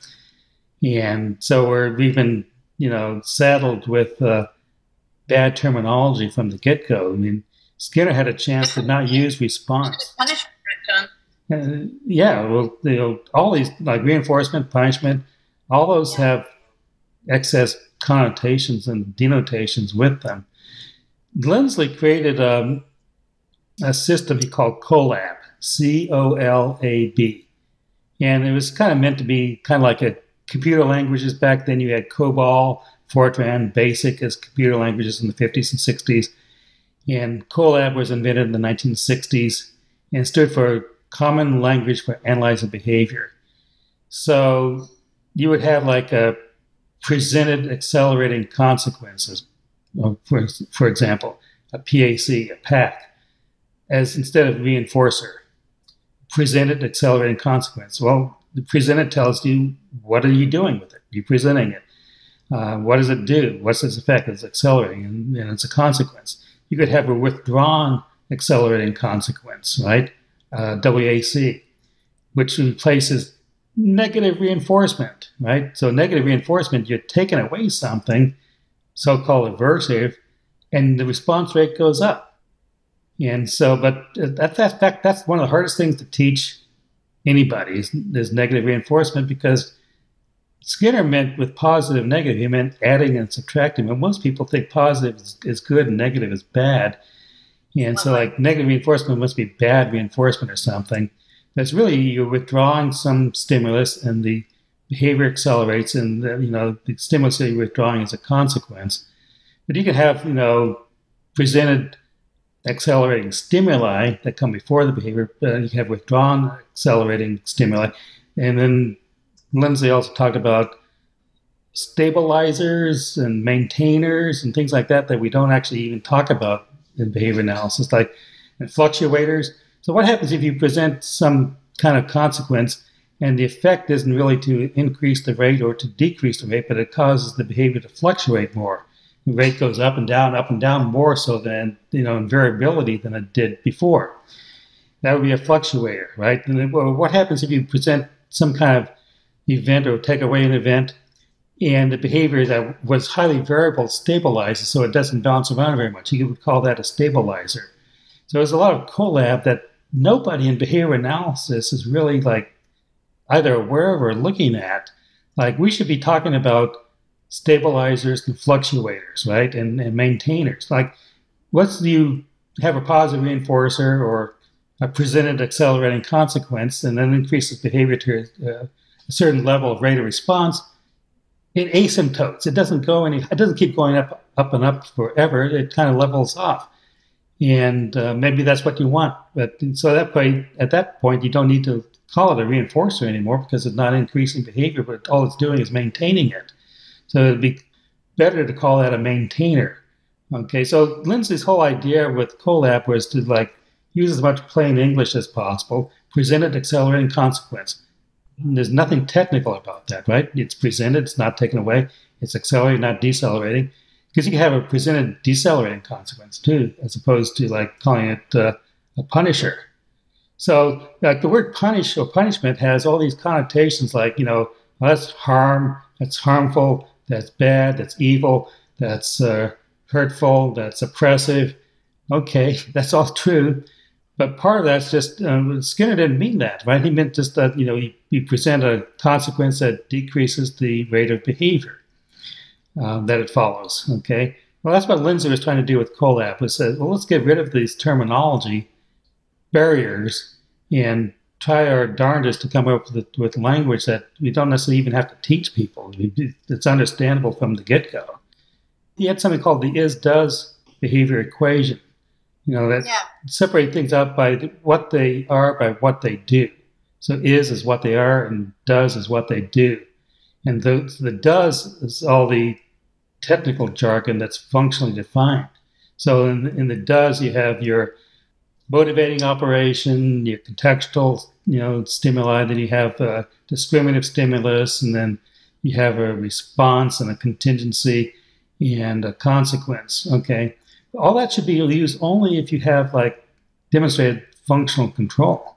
And so we're, we've you know, saddled with uh, bad terminology from the get go. I mean, Skinner had a chance to not use response. Uh, yeah, well, you know, all these like reinforcement, punishment, all those have excess connotations and denotations with them. Lindsley created um, a system he called COLAB, C O L A B. And it was kind of meant to be kind of like a computer languages back then. You had COBOL, Fortran, BASIC as computer languages in the 50s and 60s. And COLAB was invented in the 1960s and stood for Common Language for Analyzing Behavior. So you would have like a presented accelerating consequences. For, for example, a PAC, a PAC, as instead of reinforcer, presented accelerating consequence. Well, the presented tells you what are you doing with it? You're presenting it. Uh, what does it do? What's its effect? It's accelerating, and, and, it's a consequence. You could have a withdrawn accelerating consequence, right? Uh, WAC, which replaces negative reinforcement, right? So negative reinforcement, you're taking away something, so-called aversive, and the response rate goes up. And so, but that, that fact, that's one of the hardest things to teach anybody is, is negative reinforcement because Skinner meant with positive, negative, he meant adding and subtracting. And most people think positive is, is good and negative is bad. And so, uh-huh. like, negative reinforcement must be bad reinforcement or something. That's really you're withdrawing some stimulus and the behavior accelerates and the, you know the stimulus that you're withdrawing is a consequence. But you can have you know presented accelerating stimuli that come before the behavior. Uh, you have withdrawn accelerating stimuli, and then Lindsley also talked about stabilizers and maintainers and things like that that we don't actually even talk about in behavior analysis, like and fluctuators. So what happens if you present some kind of consequence And the effect isn't really to increase the rate or to decrease the rate, but it causes the behavior to fluctuate more. The rate goes up and down, up and down more so than, you know, in variability than it did before. That would be a fluctuator, right? And then, well, what happens if you present some kind of event or take away an event and the behavior that was highly variable stabilizes so it doesn't bounce around very much? You would call that a stabilizer. So there's a lot of COLAB that nobody in behavior analysis is really like either aware of or looking at. Like we should be talking about stabilizers and fluctuators, right? And, and maintainers. Like once you have a positive reinforcer or a presented accelerating consequence and then increases behavior to a, uh, a certain level of rate of response, it asymptotes. It doesn't go any, it doesn't keep going up, up and up forever. It kind of levels off. And uh, maybe that's what you want. But so that point, at that point, you don't need to call it a reinforcer anymore because it's not increasing behavior, but all it's doing is maintaining it. So it'd be better to call that a maintainer. Okay, so Lindsley's whole idea with Colab was to like use as much plain English as possible, present presented accelerating consequence. And there's nothing technical about that, right? It's presented, it's not taken away, it's accelerating, not decelerating. Because you can have a presented decelerating consequence too, as opposed to like calling it uh, a punisher. So, like the word punish or punishment has all these connotations like, you know, well, that's harm, that's harmful, that's bad, that's evil, that's uh, hurtful, that's oppressive. Okay, that's all true. But part of that's just um, Skinner didn't mean that, right? He meant just that you know you, you present a consequence that decreases the rate of behavior uh, that it follows. Okay, well that's what Lindsley was trying to do with Colab. Was said, well let's get rid of these terminology barriers and try our darndest to come up with, with language that we don't necessarily even have to teach people. It's understandable from the get go. He had something called the is does behavior equation. You know, that yeah. separate things out by what they are by what they do. So is is what they are and does is what they do. And the, the does is all the technical jargon that's functionally defined. So in, in the does, you have your motivating operation, your contextual, you know, stimuli. Then you have a discriminative stimulus, and then you have a response and a contingency and a consequence. Okay, all that should be used only if you have like demonstrated functional control.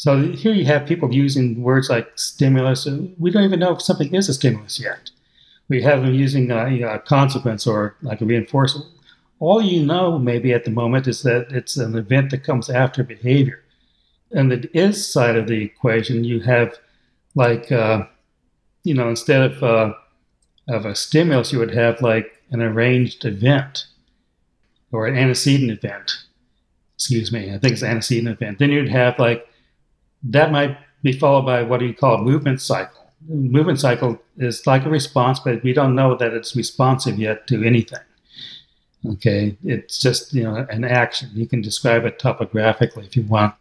So here you have people using words like stimulus. We don't even know if something is a stimulus yet. We have them using a, a consequence or like a reinforcement. all you know maybe at the moment is that it's an event that comes after behavior. And the is side of the equation, you have like, uh, you know, instead of, uh, of a stimulus, you would have like an arranged event or an antecedent event. Excuse me, I think it's antecedent event. Then you'd have like, that might be followed by what you call a movement cycle. movement cycle is like a response, but we don't know that it's responsive yet to anything. Okay, it's just you know an action. You can describe it topographically if you want,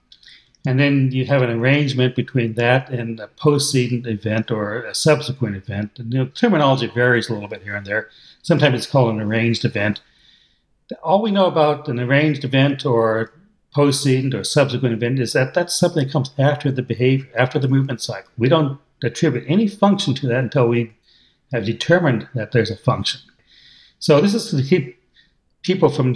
and then you have an arrangement between that and a postcedent event or a subsequent event. And, know, terminology varies a little bit here and there. Sometimes it's called an arranged event. All we know about an arranged event or postcedent or subsequent event is that that's something that comes after the behavior, after the movement cycle. We don't attribute any function to that until we have determined that there's a function. So this is to keep people from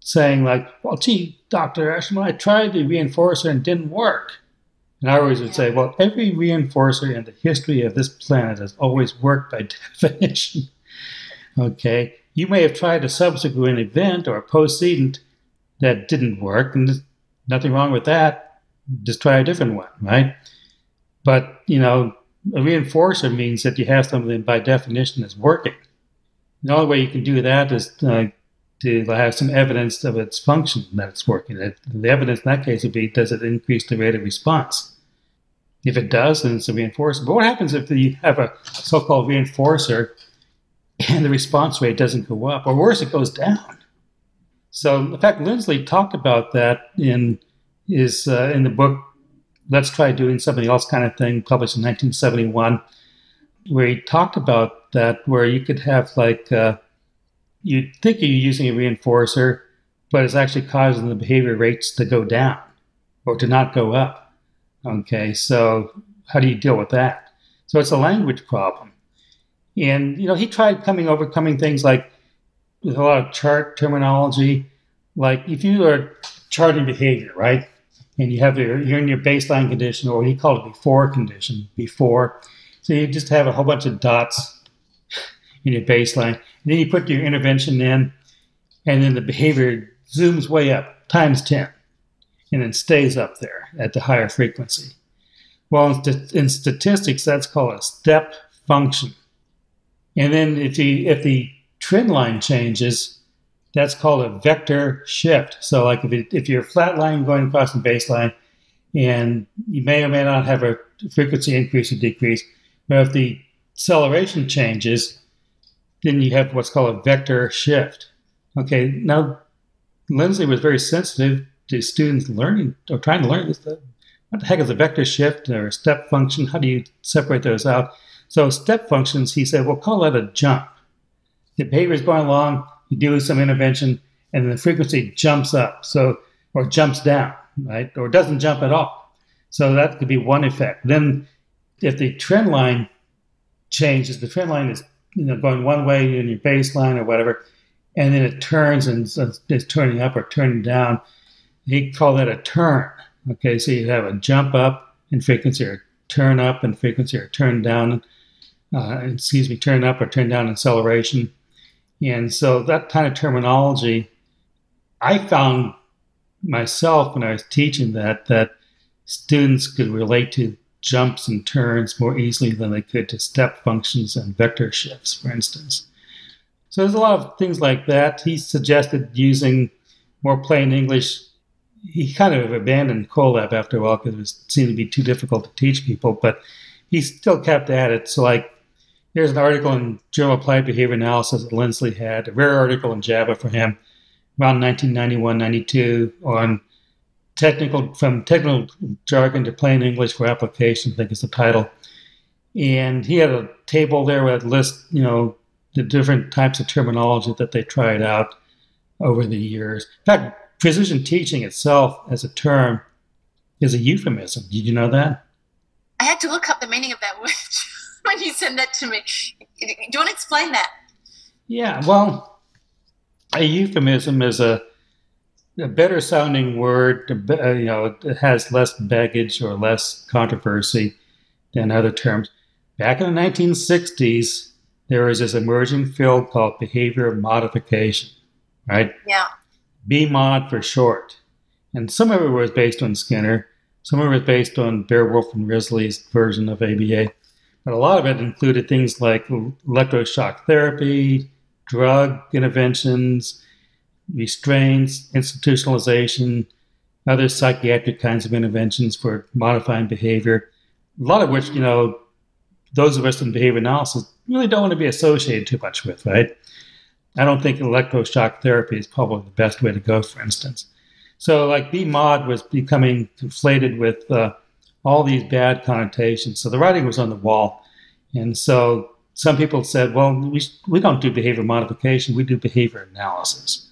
saying like, well, gee, Dr. Eshleman, I tried the reinforcer and didn't work. And I always would say, well, every reinforcer in the history of this planet has always worked by definition. okay. You may have tried a subsequent event or a postcedent that didn't work, and nothing wrong with that. Just try a different one, right? But, you know, a reinforcer means that you have something by definition that's working. The only way you can do that is uh, to have some evidence of its function that it's working. The evidence in that case would be does it increase the rate of response? If it does, then it's a reinforcer. But what happens if you have a so called reinforcer and the response rate doesn't go up, or worse, it goes down? So, in fact, Lindsley talked about that in his uh, in the book "Let's Try Doing Something Else" kind of thing, published in 1971, where he talked about that, where you could have like uh, you think you're using a reinforcer, but it's actually causing the behavior rates to go down or to not go up. Okay, so how do you deal with that? So it's a language problem. And, you know, he tried coming overcoming things like with a lot of chart terminology. Like if you are charting behavior, right? And you have your, you're in your baseline condition, or he called it before condition, before. So you just have a whole bunch of dots in your baseline. And then you put your intervention in, and then the behavior zooms way up, times 10, and then stays up there at the higher frequency. Well, in, st- in statistics, that's called a step function. And then if, you, if the trend line changes, that's called a vector shift. So, like if, it, if you're a flat line going across the baseline, and you may or may not have a frequency increase or decrease, but if the acceleration changes, then you have what's called a vector shift. Okay, now Lindsley was very sensitive to students learning or trying to learn this. stuff. What the heck is a vector shift or a step function? How do you separate those out? So step functions, he said, we'll call that a jump. The behavior is going along, you do some intervention, and the frequency jumps up, so or jumps down, right? Or doesn't jump at all. So that could be one effect. Then if the trend line changes, the trend line is you know going one way in your baseline or whatever, and then it turns and is turning up or turning down. He called that a turn. Okay, so you have a jump up in frequency or turn up in frequency or turn down, uh, excuse me, turn up or turn down acceleration. And so that kind of terminology, I found myself when I was teaching that that students could relate to jumps and turns more easily than they could to step functions and vector shifts, for instance. So there's a lot of things like that. He suggested using more plain English. He kind of abandoned Colab after a while because it seemed to be too difficult to teach people, but he still kept at it. So, like, here's an article in Journal Applied Behavior Analysis that Lindsley had, a rare article in JABA for him around 1991 92 on technical from technical jargon to plain English for application. I think is the title. And he had a table there with list, you know, the different types of terminology that they tried out over the years. In fact, precision teaching itself as a term is a euphemism. Did you know that? I had to look up the meaning of that word when you send that to me. Do you want to explain that? Yeah, well, a euphemism is a a better sounding word, uh, you know, it has less baggage or less controversy than other terms. Back in the 1960s, there was this emerging field called behavior modification, right? Yeah. BMOD for short. And some of it was based on Skinner, some of it was based on Baer, Wolf and Risley's version of ABA, but a lot of it included things like electroshock therapy, drug interventions, restraints, institutionalization, other psychiatric kinds of interventions for modifying behavior, a lot of which, you know, those of us in behavior analysis really don't want to be associated too much with, right? I don't think electroshock therapy is probably the best way to go, for instance. So, like BMOD was becoming conflated with uh, all these bad connotations. So the writing was on the wall. And so some people said, well, we, we don't do behavior modification, we do behavior analysis.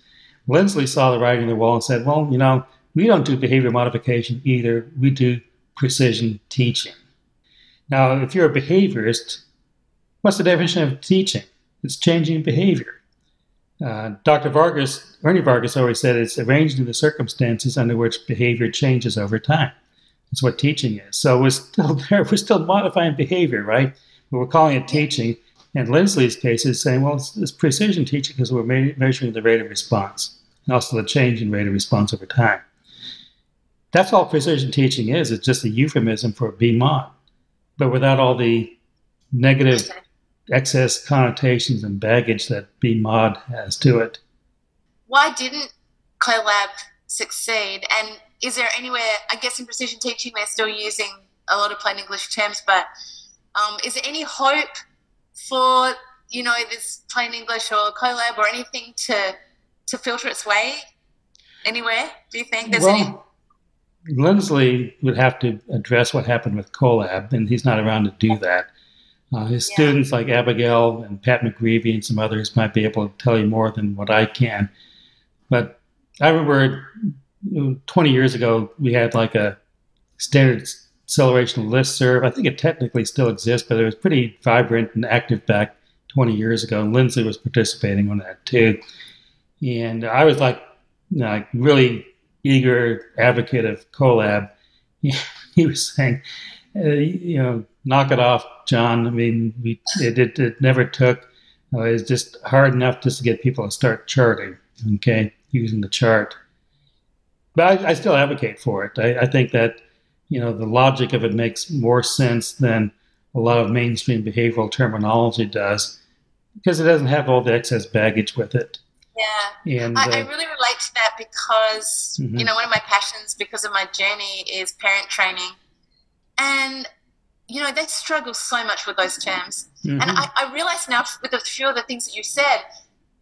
Lindsley saw the writing on the wall and said, Well, you know, we don't do behavior modification either. We do precision teaching. Now, if you're a behaviorist, what's the definition of teaching? It's changing behavior. Uh, Dr. Vargas, Ernie Vargas always said it's arranging the circumstances under which behavior changes over time. That's what teaching is. So we're still there, we're still modifying behavior, right? But we're calling it teaching. And Lindsley's case is saying, well, it's, it's precision teaching because we're measuring the rate of response and also the change in rate of response over time. That's all precision teaching is. It's just a euphemism for BMOD, but without all the negative excess connotations and baggage that BMOD has to it. Why didn't CoLab succeed? And is there anywhere, I guess in precision teaching, they're still using a lot of plain English terms, but um, is there any hope for, you know, this plain English or CoLab or anything to to filter its way anywhere? Do you think there's well, any? Lindsley would have to address what happened with CoLab, and he's not around to do that. Uh, his yeah. students like Abigail and Pat McGreevy and some others might be able to tell you more than what I can. But I remember 20 years ago, we had like a standard celeration listserv. I think it technically still exists, but it was pretty vibrant and active back 20 years ago. And Lindsley was participating on that too. And I was like, you know, like really eager advocate of Colab. He was saying, uh, you know, knock it off, John. I mean, we, it, it, it never took. Uh, it's just hard enough just to get people to start charting, okay, using the chart. But I, I still advocate for it. I, I think that, you know, the logic of it makes more sense than a lot of mainstream behavioral terminology does because it doesn't have all the excess baggage with it. Yeah. And, I, uh, I, really relate to that because, mm-hmm. you know, one of my passions because of my journey is parent training. And, you know, they struggle so much with those terms. Mm-hmm. And I, I realize now with a few of the things that you said,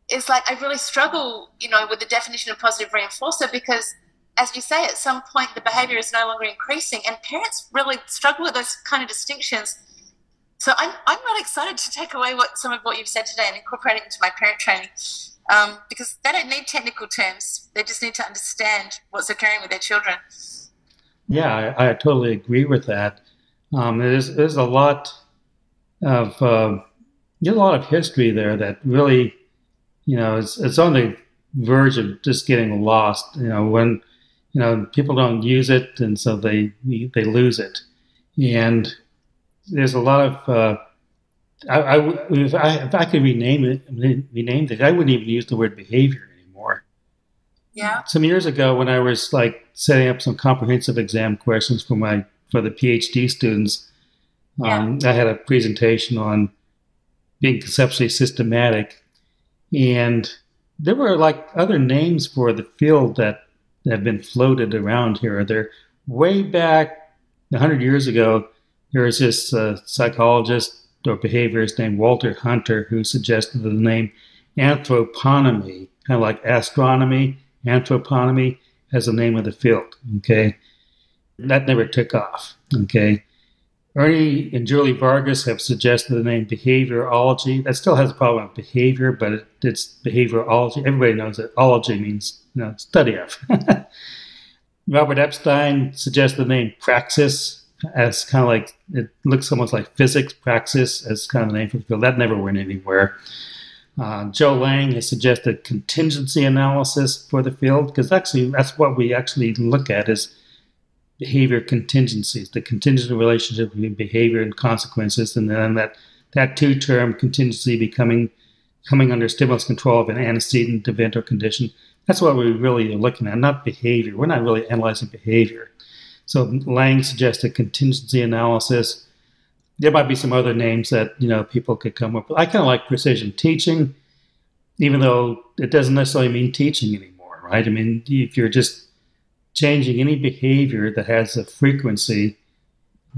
it's like I really struggle, you know, with the definition of positive reinforcer because as you say, at some point the behavior is no longer increasing and parents really struggle with those kind of distinctions. So I'm, I'm really excited to take away what some of what you've said today and incorporate it into my parent training um, because they don't need technical terms. They just need to understand what's occurring with their children. Yeah, I, I totally agree with that. Um, there's, there's a lot of uh, a lot of history there that really, you know, it's, it's on the verge of just getting lost. You know, when you know people don't use it, and so they they lose it. And there's a lot of uh, I, I, if, I, if I could rename it, rename it, I wouldn't even use the word behavior anymore. Yeah. Some years ago, when I was like setting up some comprehensive exam questions for my for the PhD students, um, yeah. I had a presentation on being conceptually systematic, and there were like other names for the field that have been floated around here. They're way back 100 years ago. There was this uh, psychologist or behaviorist named Walter Hunter who suggested the name anthroponomy, kind of like astronomy, anthroponomy as the name of the field. Okay. That never took off. Okay. Ernie and Julie Vargas have suggested the name behaviorology. That still has a problem with behavior, but it, it's behaviorology. Everybody knows that ology means you know, study of. Robert Epstein suggested the name praxics as kind of like it looks almost like physics praxics as kind of the name for the field. That never went anywhere. Uh, Joe Layng has suggested contingency analysis for the field because actually that's what we actually look at is behavior contingencies, the contingent relationship between behavior and consequences, and then that that two term contingency becoming coming under stimulus control of an antecedent event or condition. That's what we really are looking at, not behavior. We're not really analyzing behavior. So Layng suggested contingency analysis. There might be some other names that you know people could come up with. I kind of like precision teaching, even though it doesn't necessarily mean teaching anymore, right? I mean, if you're just changing any behavior that has a frequency,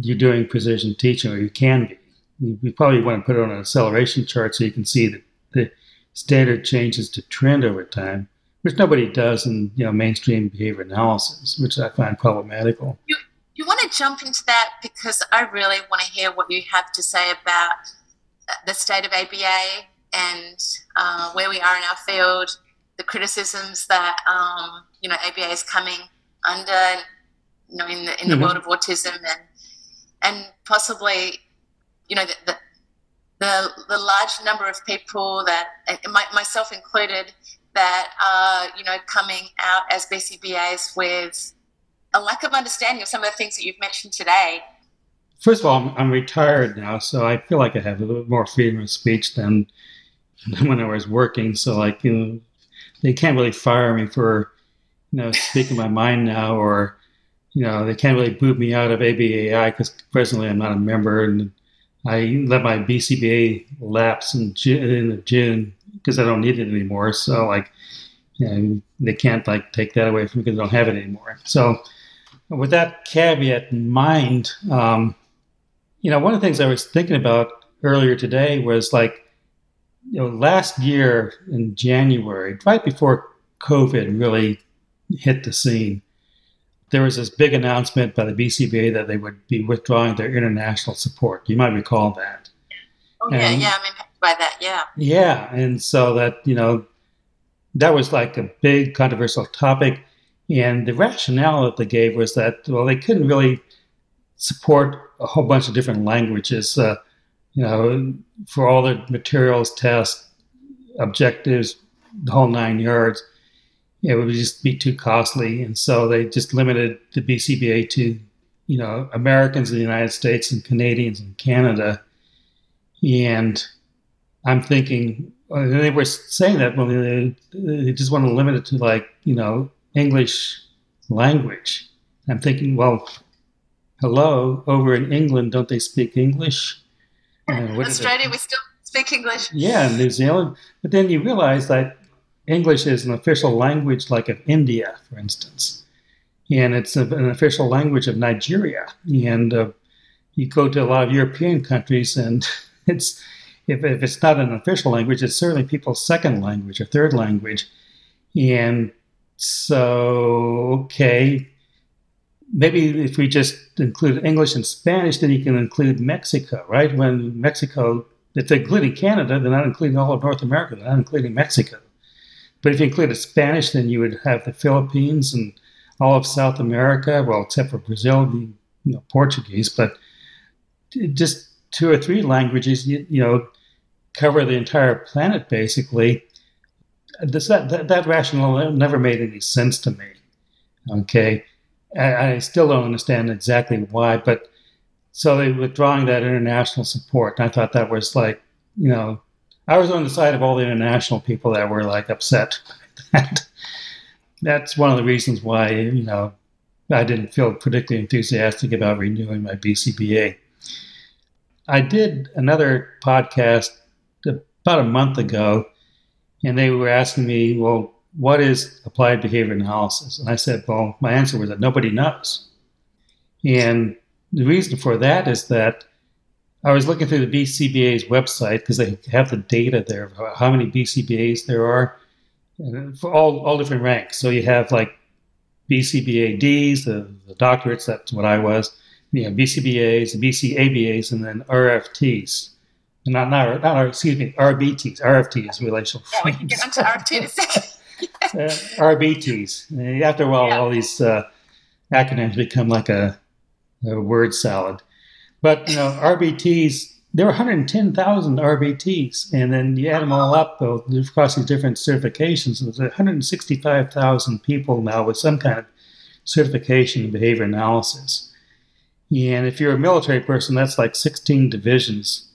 you're doing precision teaching, or you can be. You, probably want to put it on an acceleration chart so you can see that the standard changes to trend over time which nobody does in you know mainstream behavior analysis, which I find problematical. You, you want to jump into that because I really want to hear what you have to say about the state of ABA and uh, where we are in our field, the criticisms that um, you know ABA is coming under, you know, in the in the mm-hmm. world of autism and and possibly, you know, the, the the, the large number of people that, my, myself included, that are, you know, coming out as BCBAs with a lack of understanding of some of the things that you've mentioned today? First of all, I'm, I'm retired now, so I feel like I have a little more freedom of speech than, than when I was working. So, like, you know, they can't really fire me for, you know, speaking my mind now, or, you know, they can't really boot me out of ABAI because presently I'm not a member, and I let my BCBA lapse in June, because I don't need it anymore. So like, you know, they can't like take that away from me because I don't have it anymore. So with that caveat in mind, um, you know, one of the things I was thinking about earlier today was like, you know, last year in January, right before COVID really hit the scene, there was this big announcement by the BCBA that they would be withdrawing their international support. You might recall that. Oh, yeah, and, yeah. I mean, by that. Yeah. Yeah, and so that you know that was like a big controversial topic, and the rationale that they gave was that well they couldn't really support a whole bunch of different languages. Uh, you know, for all the materials, tests, objectives, the whole nine yards, it would just be too costly, and so they just limited the BCBA to, you know, Americans in the United States and Canadians in Canada. And I'm thinking, they were saying that when they, they just want to limit it to like, you know, English language. I'm thinking, well, hello, over in England, don't they speak English? Uh, Australia, we still speak English. Yeah, New Zealand. But then you realize that English is an official language, like of India, for instance, and it's an official language of Nigeria. And uh, you go to a lot of European countries, and it's if, if it's not an official language, it's certainly people's second language or third language. And so, okay, maybe if we just include English and Spanish, then you can include Mexico, right? When Mexico, if they're including Canada, they're not including all of North America, they're not including Mexico. But if you included Spanish, then you would have the Philippines and all of South America, well, except for Brazil, you know, Portuguese, but just two or three languages, you, you know, cover the entire planet basically this, that, that, that rationale never made any sense to me. Okay. I, I, still don't understand exactly why, but so they withdrawing that international support. And I thought that was like, you know, I was on the side of all the international people that were like upset. That's one of the reasons why, you know, I didn't feel particularly enthusiastic about renewing my BCBA. I did another podcast about a month ago and they were asking me, well, what is applied behavior analysis? And I said, well, my answer was that nobody knows. And the reason for that is that I was looking through the BCBA's website because they have the data there of how many BCBAs there are for all, all different ranks. So you have like BCBADs, the, the doctorates, that's what I was, you know, BCBAs, BCABAs, and then RFTs not not, not excuse me RBTs RFTs relational. Yeah, we can get into RFT in a second. uh, RBTs. After a while, yeah. all these uh, acronyms become like a, a, word salad. But you know, RBTs. There were 110,000 RBTs, and then you add them all up though across these different certifications. There's 165,000 people now with some kind of certification in behavior analysis. And if you're a military person, that's like 16 divisions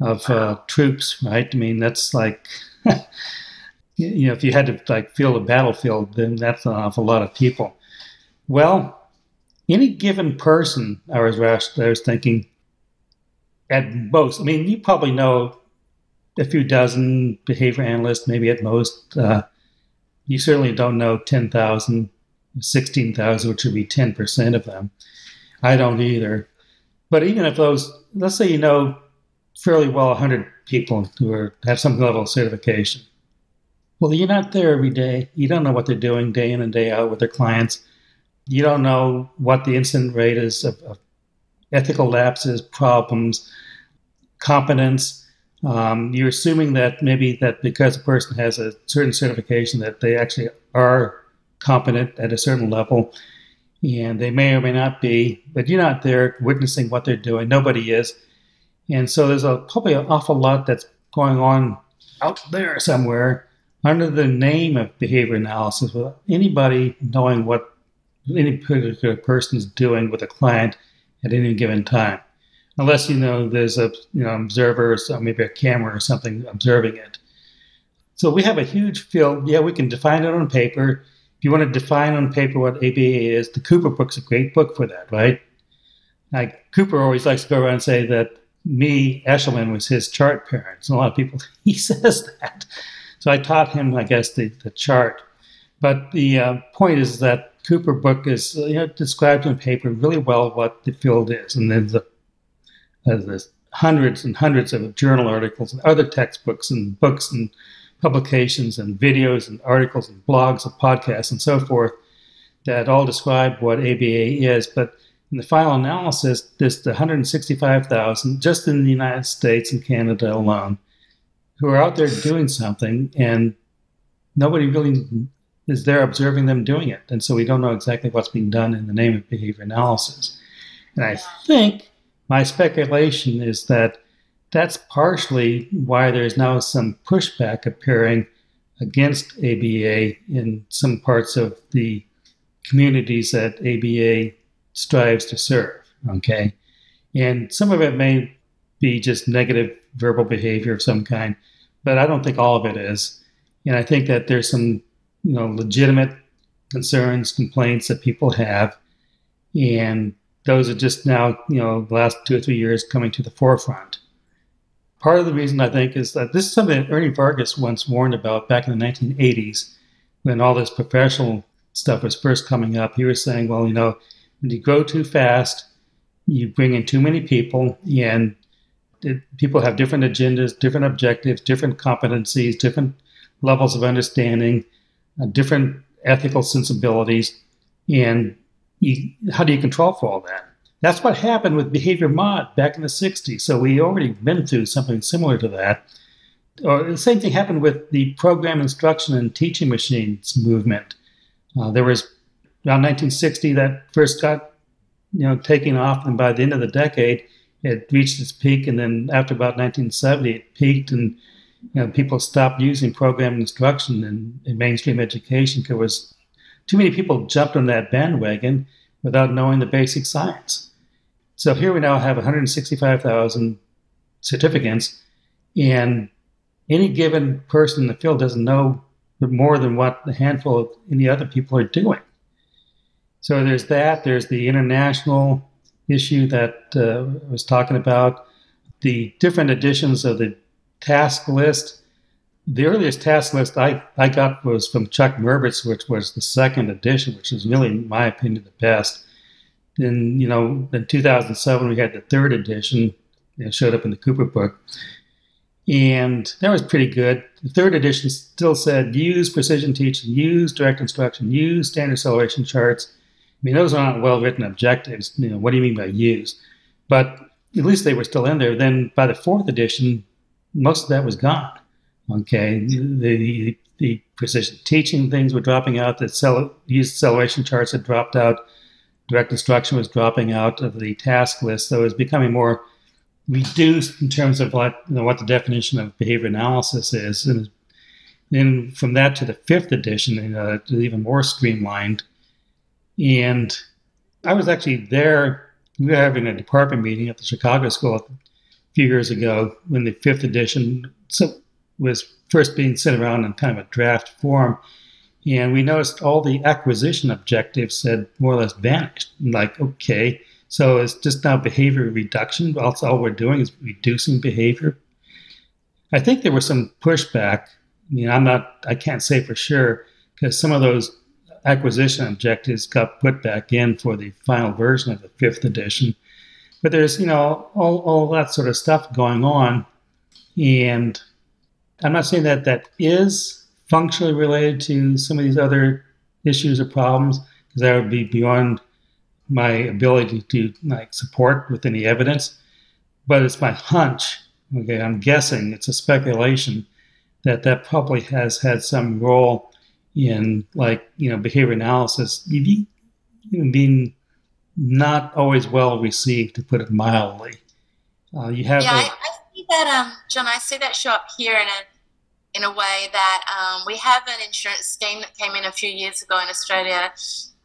of uh, troops, right? I mean, that's like, you know, if you had to like field a battlefield, then that's an awful lot of people. Well, any given person, I was I was thinking, at most, I mean, you probably know a few dozen behavior analysts, maybe at most. Uh, you certainly don't know 10,000, 16,000, which would be 10% of them. I don't either. But even if those, let's say you know fairly well 100 people who are, have some level of certification. Well, you're not there every day. You don't know what they're doing day in and day out with their clients. You don't know what the incident rate is of, of ethical lapses, problems, competence. Um, you're assuming that maybe that because a person has a certain certification that they actually are competent at a certain level, and they may or may not be, but you're not there witnessing what they're doing. Nobody is. And so there's a, probably an awful lot that's going on out there somewhere under the name of behavior analysis without anybody knowing what any particular person is doing with a client at any given time. Unless you know there's a you know observer or so, maybe a camera or something observing it. So we have a huge field. Yeah, we can define it on paper. If you want to define on paper what ABA is, the Cooper book's a great book for that, right? Like Cooper always likes to go around and say that me, Eshleman was his chart parent. And a lot of people, he says that. So I taught him, I guess, the, the chart. But the uh, point is that Cooper book is you know, described in paper really well what the field is. And then the, uh, there's hundreds and hundreds of journal articles and other textbooks and books and publications and videos and articles and blogs and podcasts and so forth that all describe what ABA is. But in the final analysis, there's the 165,000 just in the United States and Canada alone who are out there doing something, and nobody really is there observing them doing it. And so we don't know exactly what's being done in the name of behavior analysis. And I think my speculation is that that's partially why there's now some pushback appearing against ABA in some parts of the communities that ABA strives to serve. Okay. And some of it may be just negative verbal behavior of some kind, but I don't think all of it is. And I think that there's some, you know, legitimate concerns, complaints that people have. And those are just now, you know, the last two or three years coming to the forefront. Part of the reason I think is that this is something that Ernie Vargas once warned about back in the 1980s when all this professional stuff was first coming up. He was saying, well, you know, when you grow too fast, you bring in too many people, and it, people have different agendas, different objectives, different competencies, different levels of understanding, different ethical sensibilities, and you, how do you control for all that? That's what happened with behavior mod back in the 60s. So we already been through something similar to that. Or the same thing happened with the program instruction and teaching machines movement. Uh, there was around 1960 that first got you know taking off, and by the end of the decade, it reached its peak. And then after about 1970, it peaked, and you know, people stopped using program instruction in, in mainstream education because was too many people jumped on that bandwagon without knowing the basic science. So here we now have 165,000 certificates, and any given person in the field doesn't know more than what a handful of any other people are doing. So there's that. There's the international issue that uh, I was talking about, the different editions of the task list. The earliest task list I, I got was from Chuck Merbitz, which was the second edition, which is really, in my opinion, the best. Then, you know, in 2007, we had the third edition. It showed up in the Cooper book. And that was pretty good. The third edition still said use precision teaching, use direct instruction, use standard celeration charts. I mean, those aren't well written objectives. You know, what do you mean by use? But at least they were still in there. Then by the fourth edition, most of that was gone. Okay, the the precision teaching things were dropping out. The cell, used acceleration charts had dropped out. Direct instruction was dropping out of the task list, so it was becoming more reduced in terms of what you know, what the definition of behavior analysis is, and then from that to the fifth edition, uh, even more streamlined. And I was actually there. We were having a department meeting at the Chicago School few years ago when the fifth edition was first being sent around in kind of a draft form. And we noticed all the acquisition objectives had more or less vanished. Like, okay, so it's just now behavior reduction. Well that's all we're doing is reducing behavior. I think there was some pushback. I mean, I'm not, I can't say for sure because some of those acquisition objectives got put back in for the final version of the fifth edition. But there's, you know, all, all that sort of stuff going on. And I'm not saying that that is functionally related to some of these other issues or problems, because that would be beyond my ability to like support with any evidence, but it's my hunch. Okay, I'm guessing it's a speculation that that probably has had some role in like you know behavior analysis being not always well received, to put it mildly. Uh, you have yeah, a, I, I see that, um, John. I see that show up here in a in a way that um, we have an insurance scheme that came in a few years ago in Australia.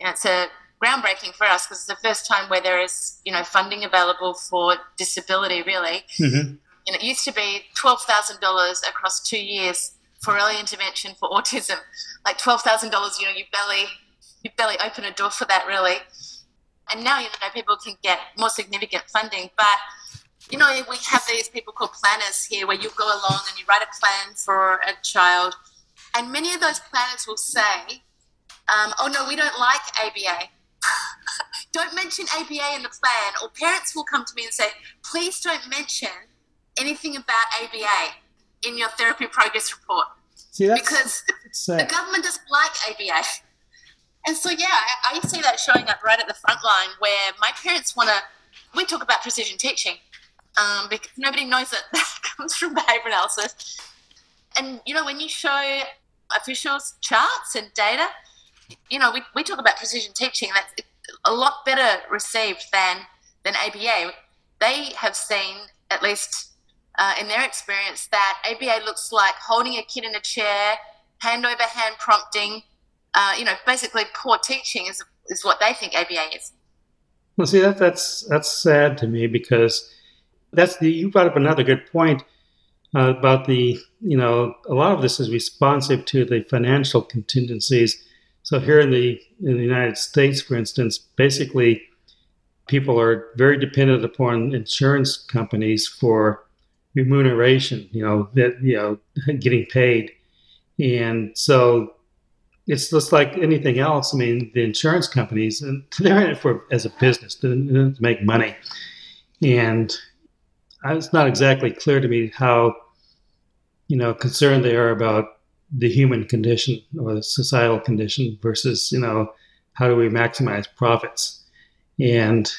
And it's a groundbreaking for us because it's the first time where there is, you know, funding available for disability. Really, mm-hmm. and it used to be twelve thousand dollars across two years for early intervention for autism. Like twelve thousand dollars, you know, you barely you barely open a door for that, really. And now, you know, people can get more significant funding, but you know, we have these people called planners here where you go along and you write a plan for a child, and many of those planners will say, um, "Oh no, we don't like ABA." don't mention ABA in the plan, or parents will come to me and say, please don't mention anything about ABA in your therapy progress report. See, because the government doesn't like ABA. And so, yeah, I, I see that showing up right at the front line where my parents want to, we talk about precision teaching um, because nobody knows that that comes from behavior analysis. And, you know, when you show officials charts and data, you know, we, we talk about precision teaching. That's a lot better received than than ABA. They have seen, at least uh, in their experience, that ABA looks like holding a kid in a chair, hand over hand prompting. Uh, you know, basically poor teaching is is what they think ABA is. Well, see that that's that's sad to me because that's the you brought up another good point uh, about the you know a lot of this is responsive to the financial contingencies. So here in the in the United States, for instance, basically people are very dependent upon insurance companies for remuneration. You know that you know getting paid, and so it's just like anything else. I mean, the insurance companies they're in it for as a business to, to make money, and it's not exactly clear to me how you know concerned they are about the human condition or the societal condition versus you know how do we maximize profits? And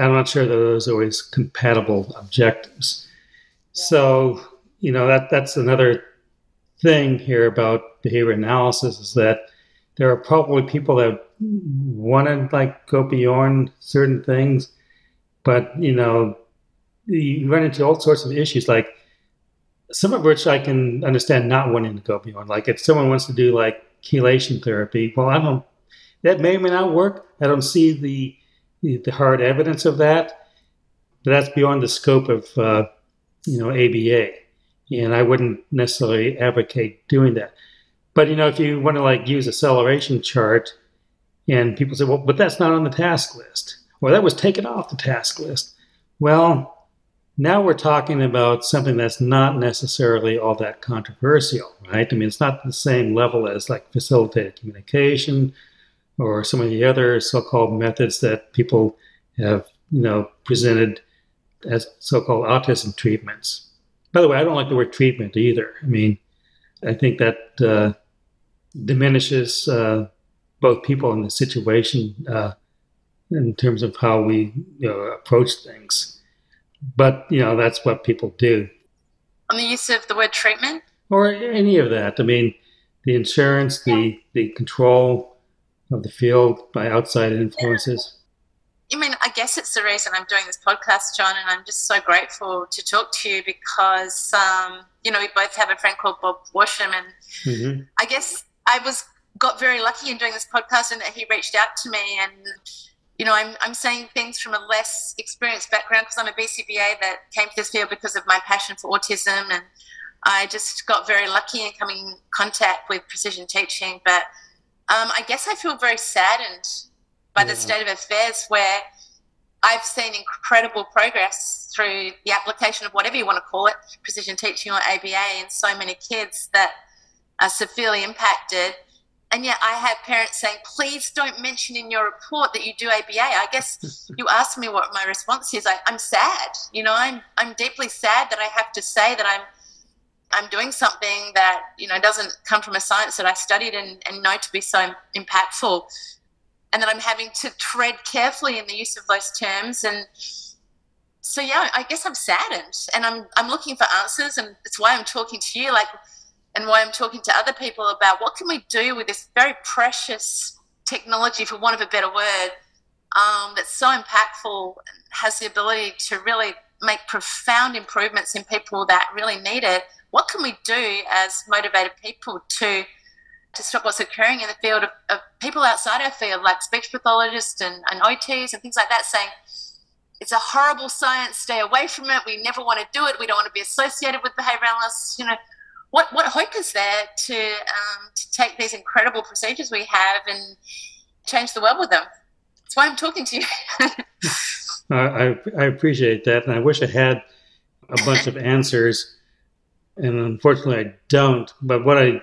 i'm not sure that those are always compatible objectives. So you know that that's another thing here about behavior analysis is that there are probably people that want to like go beyond certain things but you know you run into all sorts of issues like some of which I can understand not wanting to go beyond. Like if someone wants to do like chelation therapy, well, I don't. That may or may not work. I don't see the the, hard evidence of that. But that's beyond the scope of uh, you know ABA, and I wouldn't necessarily advocate doing that. But you know, if you want to like use acceleration chart, and people say, well, but that's not on the task list, or that was taken off the task list. Well, now we're talking about something that's not necessarily all that controversial, right? I mean, it's not the same level as like facilitated communication or some of the other so-called methods that people have, you know, presented as so-called autism treatments. By the way, I don't like the word treatment either. I mean, I think that uh, diminishes uh, both people in the situation uh, in terms of how we you know, approach things but you know that's what people do. On the use of the word treatment, or any of that. I mean, the insurance, the the control of the field by outside influences. I mean, I guess it's the reason I'm doing this podcast, John, and I'm just so grateful to talk to you because, um, you know, we both have a friend called Bob Worsham, and mm-hmm. I guess I was got very lucky in doing this podcast, and that he reached out to me and you know, I'm, I'm saying things from a less experienced background because I'm a BCBA that came to this field because of my passion for autism. And I just got very lucky in coming in contact with precision teaching. But um, I guess I feel very saddened by yeah. the state of affairs where I've seen incredible progress through the application of whatever you want to call it, precision teaching or ABA, in so many kids that are severely impacted and yet I have parents saying, please don't mention in your report that you do ABA. I guess you asked me what my response is. I, am sad. You know, I'm I'm deeply sad that I have to say that I'm I'm doing something that, you know, doesn't come from a science that I studied and, and know to be so impactful. And that I'm having to tread carefully in the use of those terms. And so yeah, I guess I'm saddened and I'm I'm looking for answers and it's why I'm talking to you. Like and why I'm talking to other people about what can we do with this very precious technology, for want of a better word, um, that's so impactful, has the ability to really make profound improvements in people that really need it. What can we do as motivated people to to stop what's occurring in the field of, of people outside our field, like speech pathologists and, and OTs and things like that, saying it's a horrible science, stay away from it. We never want to do it. We don't want to be associated with behavior analysts. You know, what what hope is there to um, to take these incredible procedures we have and change the world with them? That's why I'm talking to you. I, I appreciate that, and I wish I had a bunch of answers, and unfortunately I don't. But what I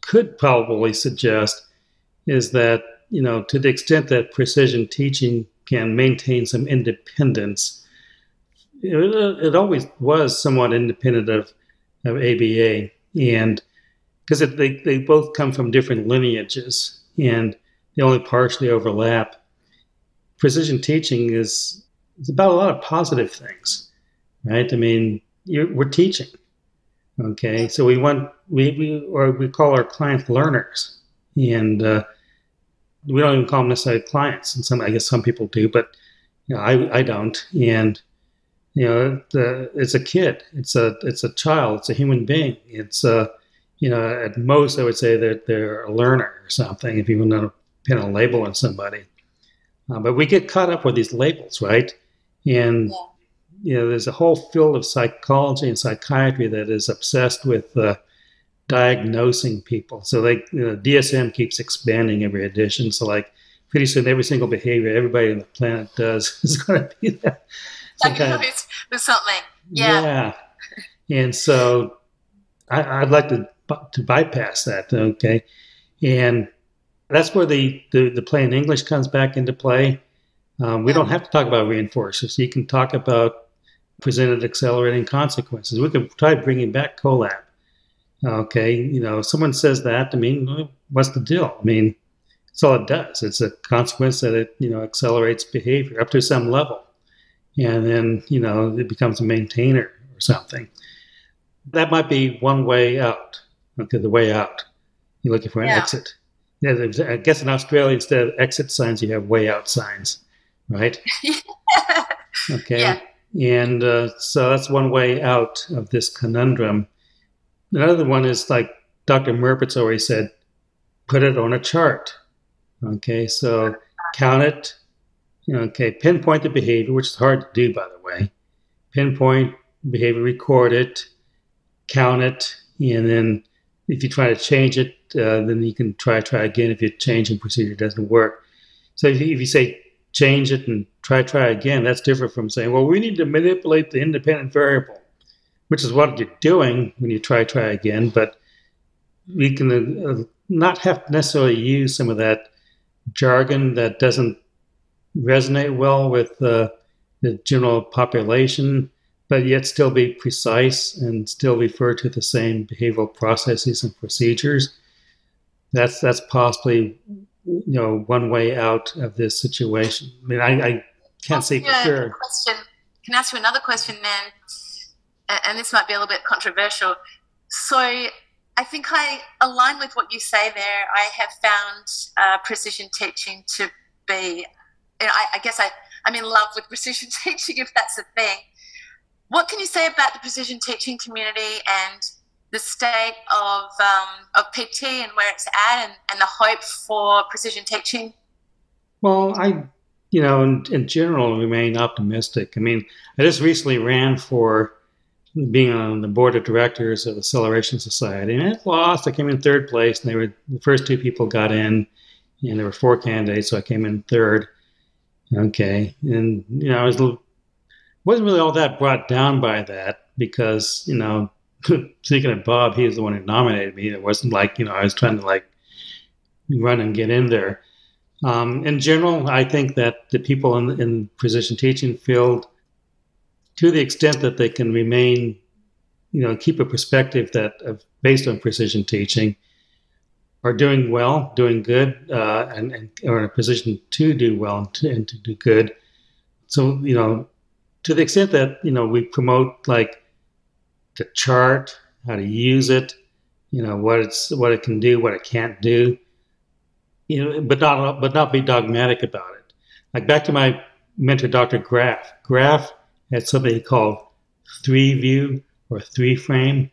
could probably suggest is that you know to the extent that precision teaching can maintain some independence, it, it always was somewhat independent of of ABA and because they, they both come from different lineages and they only partially overlap. Precision teaching is it's about a lot of positive things, right? I mean, we're teaching, okay? So we want we, we or we call our clients learners, and uh, we don't even call them necessarily clients. And some I guess some people do, but You know, I I don't, and you know, the, it's a kid, it's a it's a child, it's a human being. It's a you know, at most I would say that they're a learner or something. If you want to pin a label on somebody, uh, but we get caught up with these labels, right? And yeah. you know, there's a whole field of psychology and psychiatry that is obsessed with uh, diagnosing people. So like you know, DSM keeps expanding every edition. So like pretty soon every single behavior everybody on the planet does is going to be that. Of, with something. Yeah. Yeah. And so I, would like to to bypass that. Okay. And that's where the, the, the plain English comes back into play. Um, we don't have to talk about reinforcers. You can talk about presented accelerating consequences. We can try bringing back COLAB. Okay, you know, someone says that. I mean, what's the deal? I mean, that's all it does. It's a consequence that it you know accelerates behavior up to some level, and then you know it becomes a maintainer or something. That might be one way out. Okay, the way out. You're looking for an yeah. exit. Yeah, I guess in Australia instead of exit signs, you have way out signs, right? okay. Yeah. And uh, so that's one way out of this conundrum. Another one is like Dr. Merbitz already said, put it on a chart. Okay, so count it. Okay, pinpoint the behavior, which is hard to do, by the way. Pinpoint behavior, record it, count it, and then if you try to change it, uh, then you can try try again if your changing procedure doesn't work. So if you, if you say change it and try try again, that's different from saying, well, we need to manipulate the independent variable, which is what you're doing when you try try again. But we can uh, not have to necessarily use some of that jargon that doesn't resonate well with uh, the general population but yet still be precise and still refer to the same behavioral processes and procedures. That's that's possibly you know one way out of this situation. I mean, I, I can't say for sure. Question. Can I ask you another question then? And this might be a little bit controversial. So I think I align with what you say there. I have found uh, precision teaching to be, you know, I, I guess I, I'm in love with precision teaching, if that's a thing. What can you say about the precision teaching community and the state of, um, of PT and where it's at and, and the hope for precision teaching? Well, I, you know, in, in general, remain optimistic. I mean, I just recently ran for being on the board of directors of Acceleration Society, and I lost. I came in third place, and they were the first two people got in, and there were four candidates, so I came in third. Okay, and you know, I was wasn't really all that brought down by that because you know speaking of bob he was the one who nominated me. It wasn't like you know i was trying to like run and get in there. Um, in general i think that the people in, in precision teaching field to the extent that they can remain you know keep a perspective that of, based on precision teaching are doing well doing good uh, and, and are in a position to do well and to, and to do good so you know to the extent that you know we promote like the chart, how to use it, you know what it's what it can do, what it can't do, you know, but not but not be dogmatic about it. Like back to my mentor, Dr. Graf. Graf had something he called three view or three frame,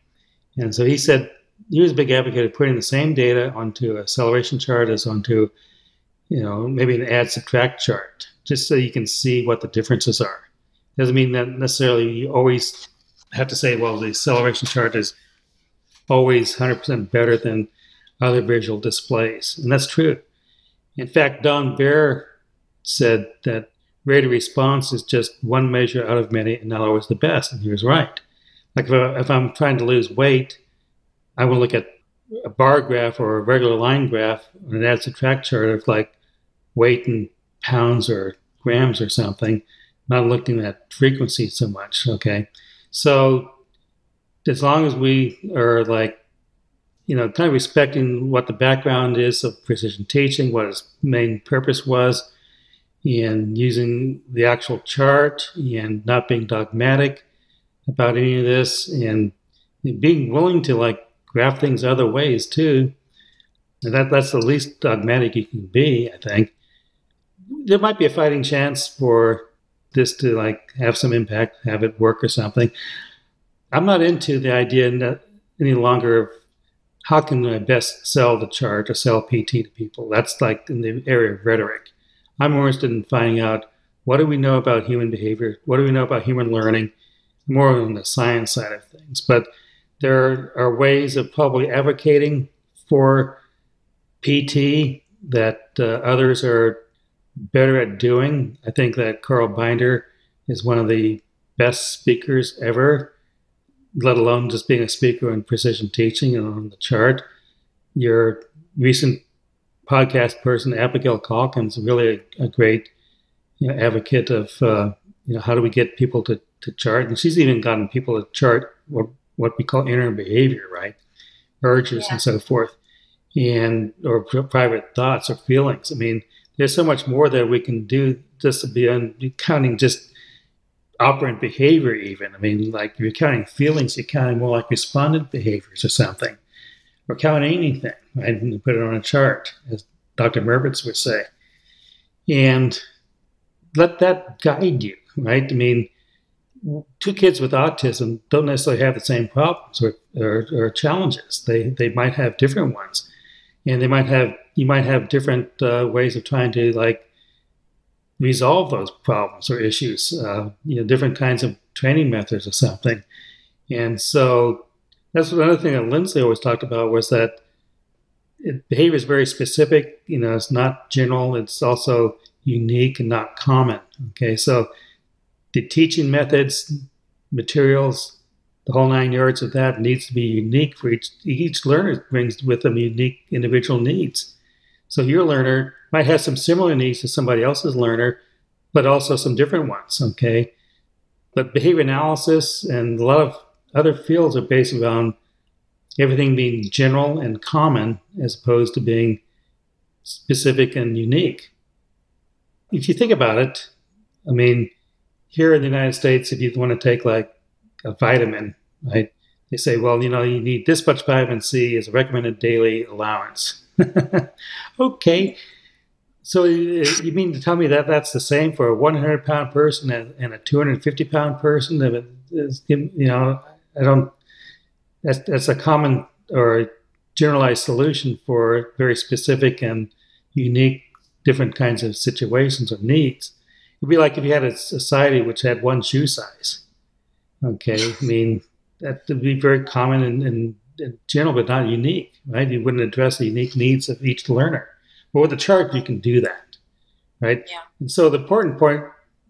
and so he said he was a big advocate of putting the same data onto a celeration chart as onto, you know, maybe an add subtract chart, just so you can see what the differences are. Doesn't mean that necessarily you always have to say, well, the celeration chart is always 100% better than other visual displays. And that's true. In fact, Don Baer said that rate of response is just one measure out of many and not always the best. And he was right. Like if, I, if I'm trying to lose weight, I will look at a bar graph or a regular line graph an add subtract chart of like weight in pounds or grams or something not looking at frequency so much. Okay. So as long as we are like, you know, kind of respecting what the background is of precision teaching, what its main purpose was, and using the actual chart and not being dogmatic about any of this and being willing to like graph things other ways too. And that that's the least dogmatic you can be, I think. There might be a fighting chance for this to like have some impact, have it work or something. I'm not into the idea any longer of how can I best sell the chart or sell PT to people. That's like in the area of rhetoric. I'm more interested in finding out what do we know about human behavior? What do we know about human learning? More on the science side of things. But there are ways of probably advocating for PT that uh, others are better at doing. I think that Carl Binder is one of the best speakers ever, let alone just being a speaker in precision teaching and on the chart. Your recent podcast person, Abigail Calkins, really a, a great you know, advocate of uh, you know how do we get people to, to chart, and she's even gotten people to chart what, what we call inner behavior, right, urges yeah. and so forth, and or private thoughts or feelings. I mean, there's so much more that we can do just beyond counting just operant behavior. Even I mean, like you're counting feelings, you're counting more like respondent behaviors or something, or counting anything, right? And put it on a chart, as Dr. Merbitz would say, and let that guide you, right? I mean, two kids with autism don't necessarily have the same problems or, or, or, challenges. They they might have different ones, and they might have you might have different uh, ways of trying to like resolve those problems or issues. Uh, you know, different kinds of training methods or something. And so that's another thing that Lindsley always talked about was that behavior is very specific. You know, it's not general. It's also unique and not common. Okay, so the teaching methods, materials, the whole nine yards of that needs to be unique for each each learner brings with them unique individual needs. So your learner might have some similar needs to somebody else's learner, but also some different ones. Okay, but behavior analysis and a lot of other fields are based around everything being general and common as opposed to being specific and unique if you think about it, I mean, here in the United States, if you want to take like a vitamin, right? They say, well, you know, you need this much vitamin C as a recommended daily allowance. okay. So uh, you mean to tell me that that's the same for a 100 pound person and, a 250 pound person? You know, I don't. That's that's a common or generalized solution for very specific and unique different kinds of situations or needs. It'd be like if you had a society which had one shoe size. Okay, I mean that would be very common and, and, and general, but not unique, right? You wouldn't address the unique needs of each learner. But with a chart, you can do that, right? Yeah. And so the important point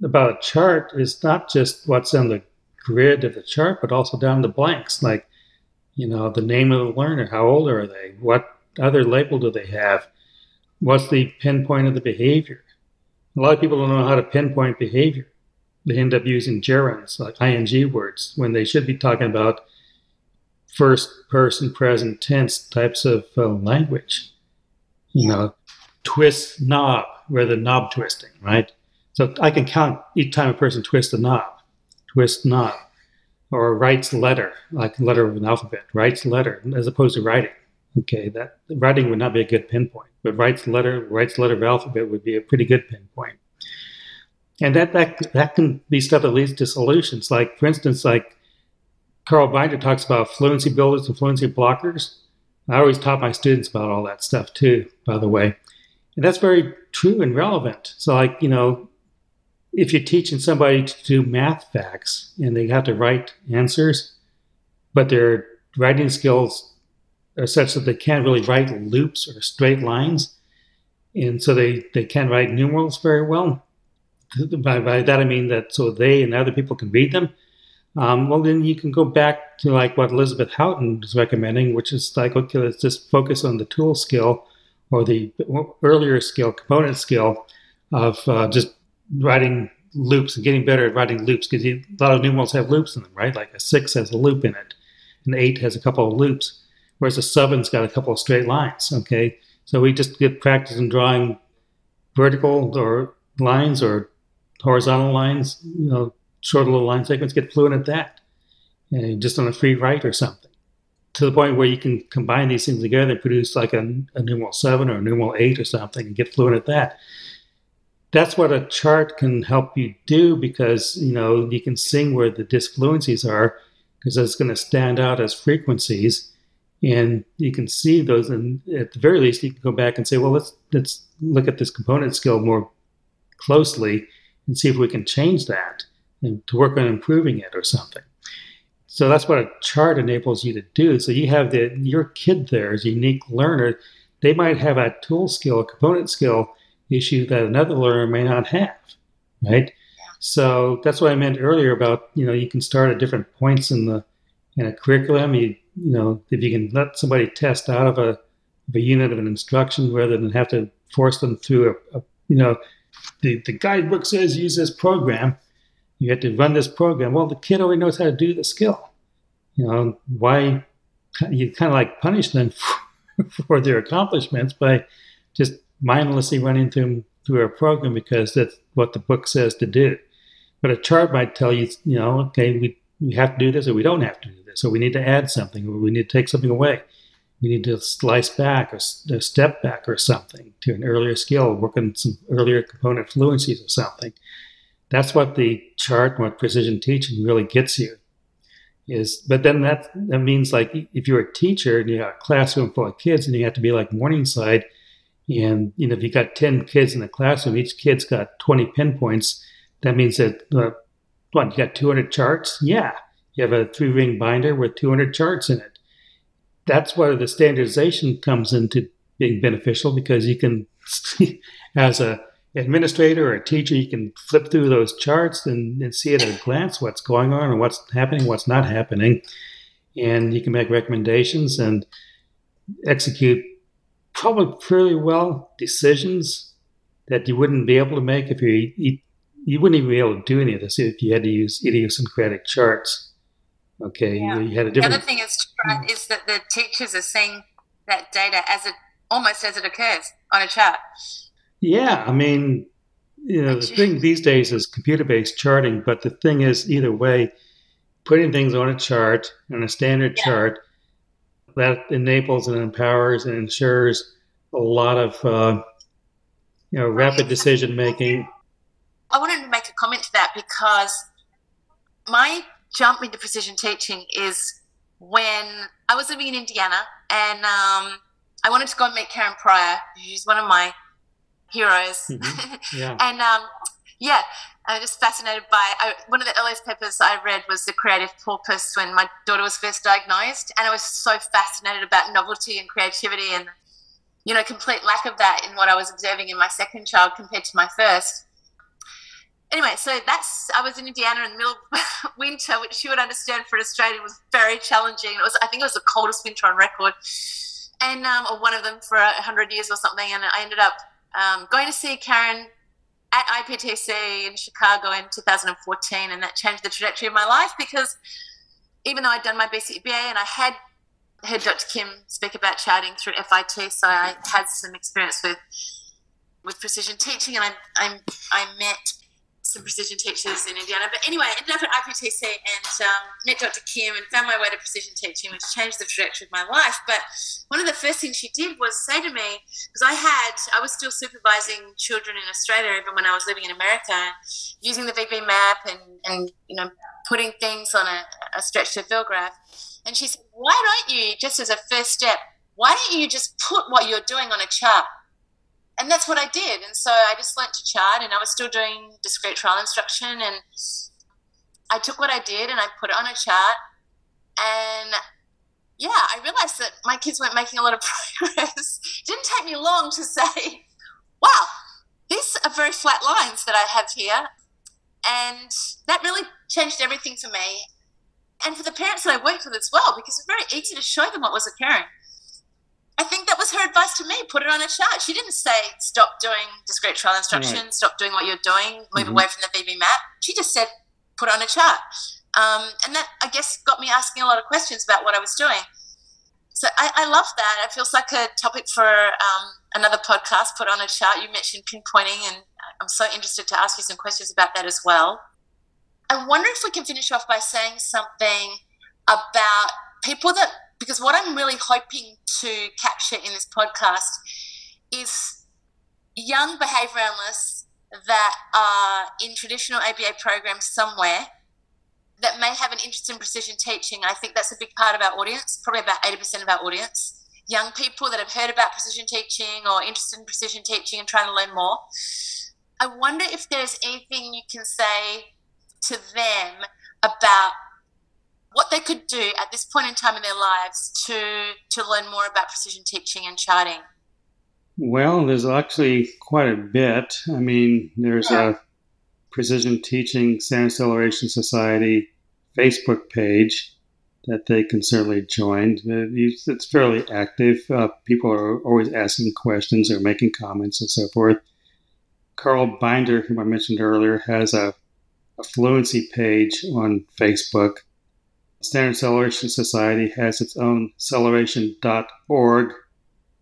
about a chart is not just what's on the grid of the chart, but also down the blanks, like you know the name of the learner, how old are they, what other label do they have, what's the pinpoint of the behavior? A lot of people don't know how to pinpoint behavior. They end up using gerunds, like ing words, when they should be talking about first person present tense types of uh, language. You know, twist knob, where the knob twisting, right? So I can count each time a person twists a knob, twist knob, or writes letter, like letter of an alphabet, writes letter, as opposed to writing. Okay, that writing would not be a good pinpoint, but writes letter writes letter of alphabet would be a pretty good pinpoint. And that that that can be stuff that leads to solutions. Like for instance, like Carl Binder talks about fluency builders and fluency blockers. I always taught my students about all that stuff too, by the way. And that's very true and relevant. So like, you know, if you're teaching somebody to do math facts and they have to write answers, but their writing skills are such that they can't really write loops or straight lines. And so they, they can't write numerals very well. By, by that I mean that so they and other people can read them. Um, well, then you can go back to like what Elizabeth Haughton is recommending, which is like, okay, let's just focus on the tool skill or the earlier skill, component skill of uh, just writing loops and getting better at writing loops because a lot of numerals have loops in them, right? Like a six has a loop in it, and eight has a couple of loops whereas a seven's got a couple of straight lines. Okay, so we just get practice in drawing vertical or lines or horizontal lines, you know, short little line segments. Get fluent at that, and just on a free write or something, to the point where you can combine these things together and produce like a, a numeral seven or a numeral eight or something, and get fluent at that. that's what a chart can help you do because you know you can sing where the disfluencies are because it's going to stand out as frequencies and you can see those and at the very least you can go back and say well let's let's look at this component skill more closely and see if we can change that and to work on improving it or something. So that's what a chart enables you to do. So you have the your kid there is a unique learner. They might have a tool skill a component skill issue that another learner may not have right? So that's what I meant earlier about you know you can start at different points in the in a curriculum. You you know if you can let somebody test out of a, of a unit of an instruction rather than have to force them through a, a you know the the guidebook says use this program. You have to run this program. Well, the kid already knows how to do the skill. You know why you kind of like punish them for, for their accomplishments by just mindlessly running through through a program because that's what the book says to do. But a chart might tell you, you know, okay, we, we have to do this or we don't have to do this, or we need to add something, or we need to take something away. We need to slice back or, step back or something to an earlier skill, work on some earlier component fluencies or something. That's what the chart, and what precision teaching really gets you. Is but then that that means like if you're a teacher and you got a classroom full of kids and you have to be like Morningside, and you know if you got ten kids in the classroom, each kid's got twenty pinpoints that means that, uh, what, you got 200 charts? Yeah. You have a three ring binder with 200 charts in it. That's where the standardization comes into being beneficial because you can, as a administrator or a teacher, you can flip through those charts and, and see at a glance what's going on and what's happening, what's not happening. And you can make recommendations and execute probably fairly well decisions that you wouldn't be able to make if you you wouldn't even be able to do any of this if you had to use idiosyncratic charts. Okay, yeah. you, you, had a different. The other thing is is that the teachers are seeing that data as it almost as it occurs on a chart. Yeah, I mean, you know, the thing these days is computer-based charting, but the thing is, either way, putting things on a chart on a standard yeah. chart that enables and empowers and ensures a lot of uh, you know rapid decision making I wanted to make a comment to that because my jump into precision teaching is when I was living in Indiana and um, I wanted to go and meet Karen Pryor. She's one of my heroes. Mm-hmm. Yeah. and um, yeah, I was just fascinated by I, one of the earliest papers I read was The Creative Porpoise when my daughter was first diagnosed. And I was so fascinated about novelty and creativity and, you know, complete lack of that in what I was observing in my second child compared to my first anyway, so that's I was in Indiana in the middle of winter, which you would understand for an Australian was very challenging. It was I think it was the coldest winter on record, and um, or one of them for hundred years or something. And I ended up um, going to see Karen at IPTC in Chicago in 2014, and that changed the trajectory of my life because even though I'd done my BCBA and I had heard Dr. Kim speak about charting through FIT, so I had some experience with with precision teaching, and I I, I met some precision teachers in Indiana. But anyway, I ended up at IPTC and um, met Dr. Kim and found my way to precision teaching, which changed the trajectory of my life. But one of the first things she did was say to me, because I had, I was still supervising children in Australia even when I was living in America, using the VB-MAPP and, and you know, putting things on a, a stretch to fill graph. And she said, why don't you, just as a first step, why don't you just put what you're doing on a chart? And that's what I did. And so I just learnt to chart, and I was still doing discrete trial instruction. And I took what I did and I put it on a chart. And yeah, I realized that my kids weren't making a lot of progress. it didn't take me long to say, wow, these are very flat lines that I have here. And that really changed everything for me and for the parents that I worked with as well, because it's very easy to show them what was occurring. I think that was her advice to me. Put it on a chart. She didn't say stop doing discrete trial instruction, right. stop doing what you're doing, move mm-hmm. away from the VB-MAPP. She just said put it on a chart, um, and that I guess got me asking a lot of questions about what I was doing. So I, I love that. It feels like a topic for um, another podcast. Put on a chart. You mentioned pinpointing, and I'm so interested to ask you some questions about that as well. I wonder if we can finish off by saying something about people that because what I'm really hoping to capture in this podcast is young behavior analysts that are in traditional ABA programs somewhere that may have an interest in precision teaching. I think that's a big part of our audience, probably about 80% of our audience. Young people that have heard about precision teaching or interested in precision teaching and trying to learn more. I wonder if there's anything you can say to them about what they could do at this point in time in their lives to to learn more about precision teaching and charting. Well, there's actually quite a bit. I mean, there's yeah. a Precision Teaching Standard Celeration Society Facebook page that they can certainly join. It's fairly active. Uh, people are always asking questions or making comments and so forth. Carl Binder, whom I mentioned earlier, has a, a fluency page on Facebook. Standard Celeration Society has its own celeration.org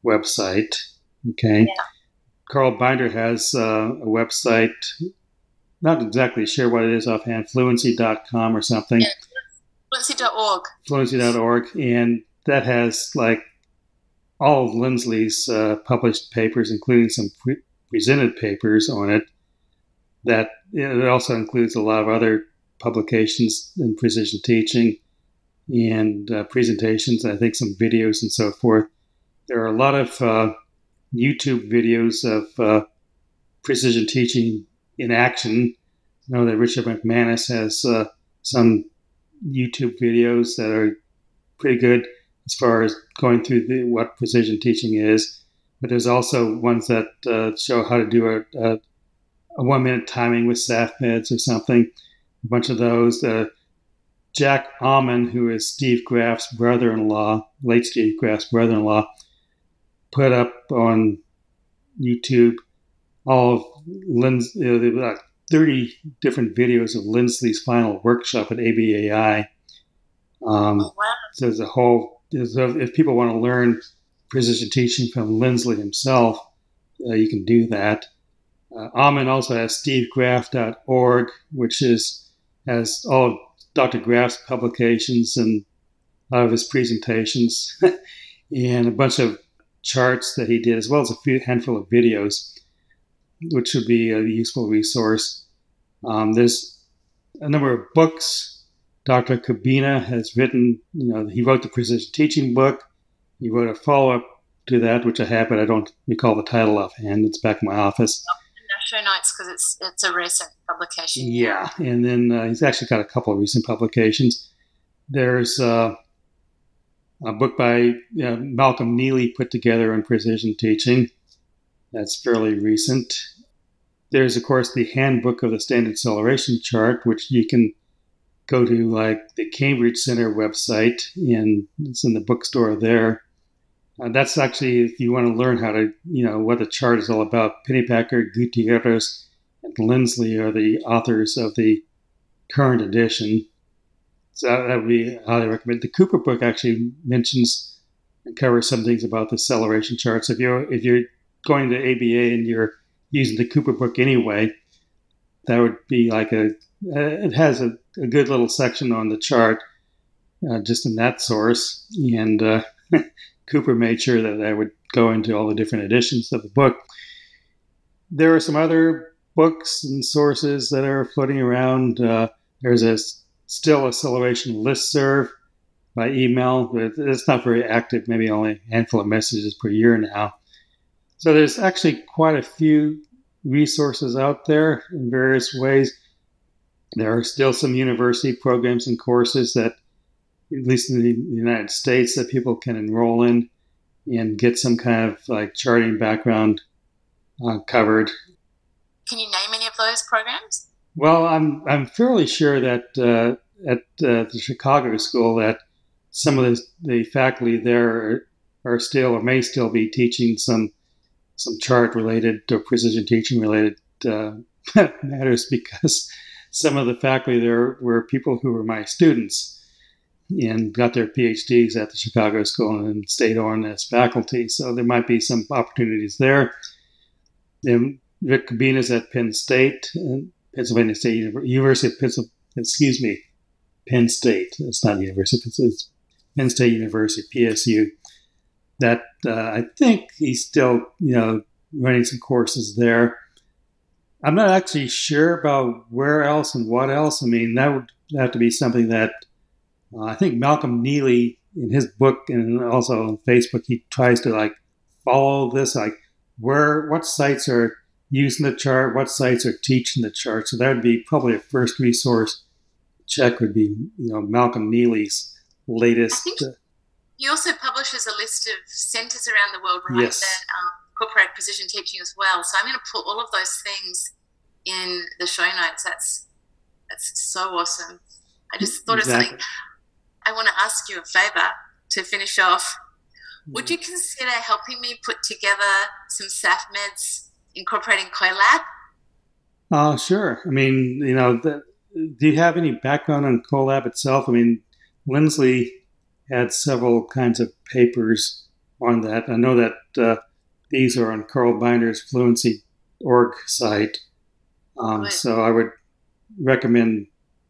website. Okay. Yeah. Carl Binder has uh, a website not exactly sure what it is offhand, fluency.com or something. Yeah, fluency.org. Fluency.org. And that has like all of Lindsley's uh, published papers, including some pre- presented papers on it. That it also includes a lot of other publications in precision teaching and uh, presentations, I think some videos and so forth. There are a lot of uh, YouTube videos of uh, precision teaching in action. I know that Richard McManus has uh, some YouTube videos that are pretty good as far as going through the, what precision teaching is. But there's also ones that uh, show how to do a, a, a, one minute timing with SAFMEDS or something. A bunch of those. Uh, Jack Aumann, who is Steve Graf's brother in law, late Steve Graf's brother in law, put up on YouTube all of Lynn's, you know, there like 30 different videos of Lindsley's final workshop at ABAI. Um, oh, wow. So there's a whole, there's a, if people want to learn precision teaching from Lindsley himself, uh, you can do that. Uh, also has stevegraf.org, which is has all of Dr. Graf's publications and a lot of his presentations and a bunch of charts that he did, as well as a few handful of videos which would be a useful resource. Um, there's a number of books. Dr. Kubina has written, you know, he wrote the precision teaching book. He wrote a follow up to that, which I have, but I don't recall the title offhand. It's back in my office. Show Nights because it's it's a recent publication. Yeah, and then uh, he's actually got a couple of recent publications. There's uh, a book by uh, Malcolm Neely put together on precision teaching. That's fairly recent. There's, of course, the Handbook of the Standard Celeration Chart, which you can go to like the Cambridge Center website, and it's in the bookstore there. Uh, that's actually if you want to learn how to, you know, what the chart is all about. Pennypacker, Gutierrez, and Lindsley are the authors of the current edition. So that would be highly recommend. The Cooper book actually mentions and covers some things about the celeration charts. If you're if you're going to ABA and you're using the Cooper book anyway, that would be like a, it has a, a good little section on the chart uh, just in that source. And uh, Cooper made sure that I would go into all the different editions of the book. There are some other books and sources that are floating around. Uh, there's a still celeration list serve by email, it's not very active, maybe only a handful of messages per year now. So there's actually quite a few resources out there in various ways. There are still some university programs and courses that, at least in the United States, that people can enroll in and get some kind of like charting background uh, covered. Can you name any of those programs? Well, I'm I'm fairly sure that uh, at uh, the Chicago School that some of the, the faculty there are, are still or may still be teaching some some chart related or precision teaching related uh, matters because some of the faculty there were people who were my students and got their PhDs at the Chicago School and stayed on as faculty. So there might be some opportunities there. Then Rick Kubina is at Penn State, and Pennsylvania State University of Pennsylvania. Excuse me, Penn State. It's not University. It's Penn State University, PSU that uh, I think he's still, you know, running some courses there. I'm not actually sure about where else and what else. I mean, that would have to be something that uh, I think Malcolm Neely in his book and also on Facebook, he tries to like follow this, like where, what sites are using the chart, what sites are teaching the chart. So that would be probably a first resource check would be, you know, Malcolm Neely's latest. Uh, he also publishes a list of centers around the world, right? Yes. That um, incorporate precision teaching as well. So I'm going to put all of those things in the show notes. That's that's so awesome. I just thought exactly. of something. I want to ask you a favor to finish off. Would mm-hmm. you consider helping me put together some SAF meds incorporating COLAB? Oh, uh, sure. I mean, you know, the, do you have any background on COLAB itself? I mean, Lindsley had several kinds of papers on that. I know that uh, these are on Carl Binder's Fluency.org site. Um, right. So I would recommend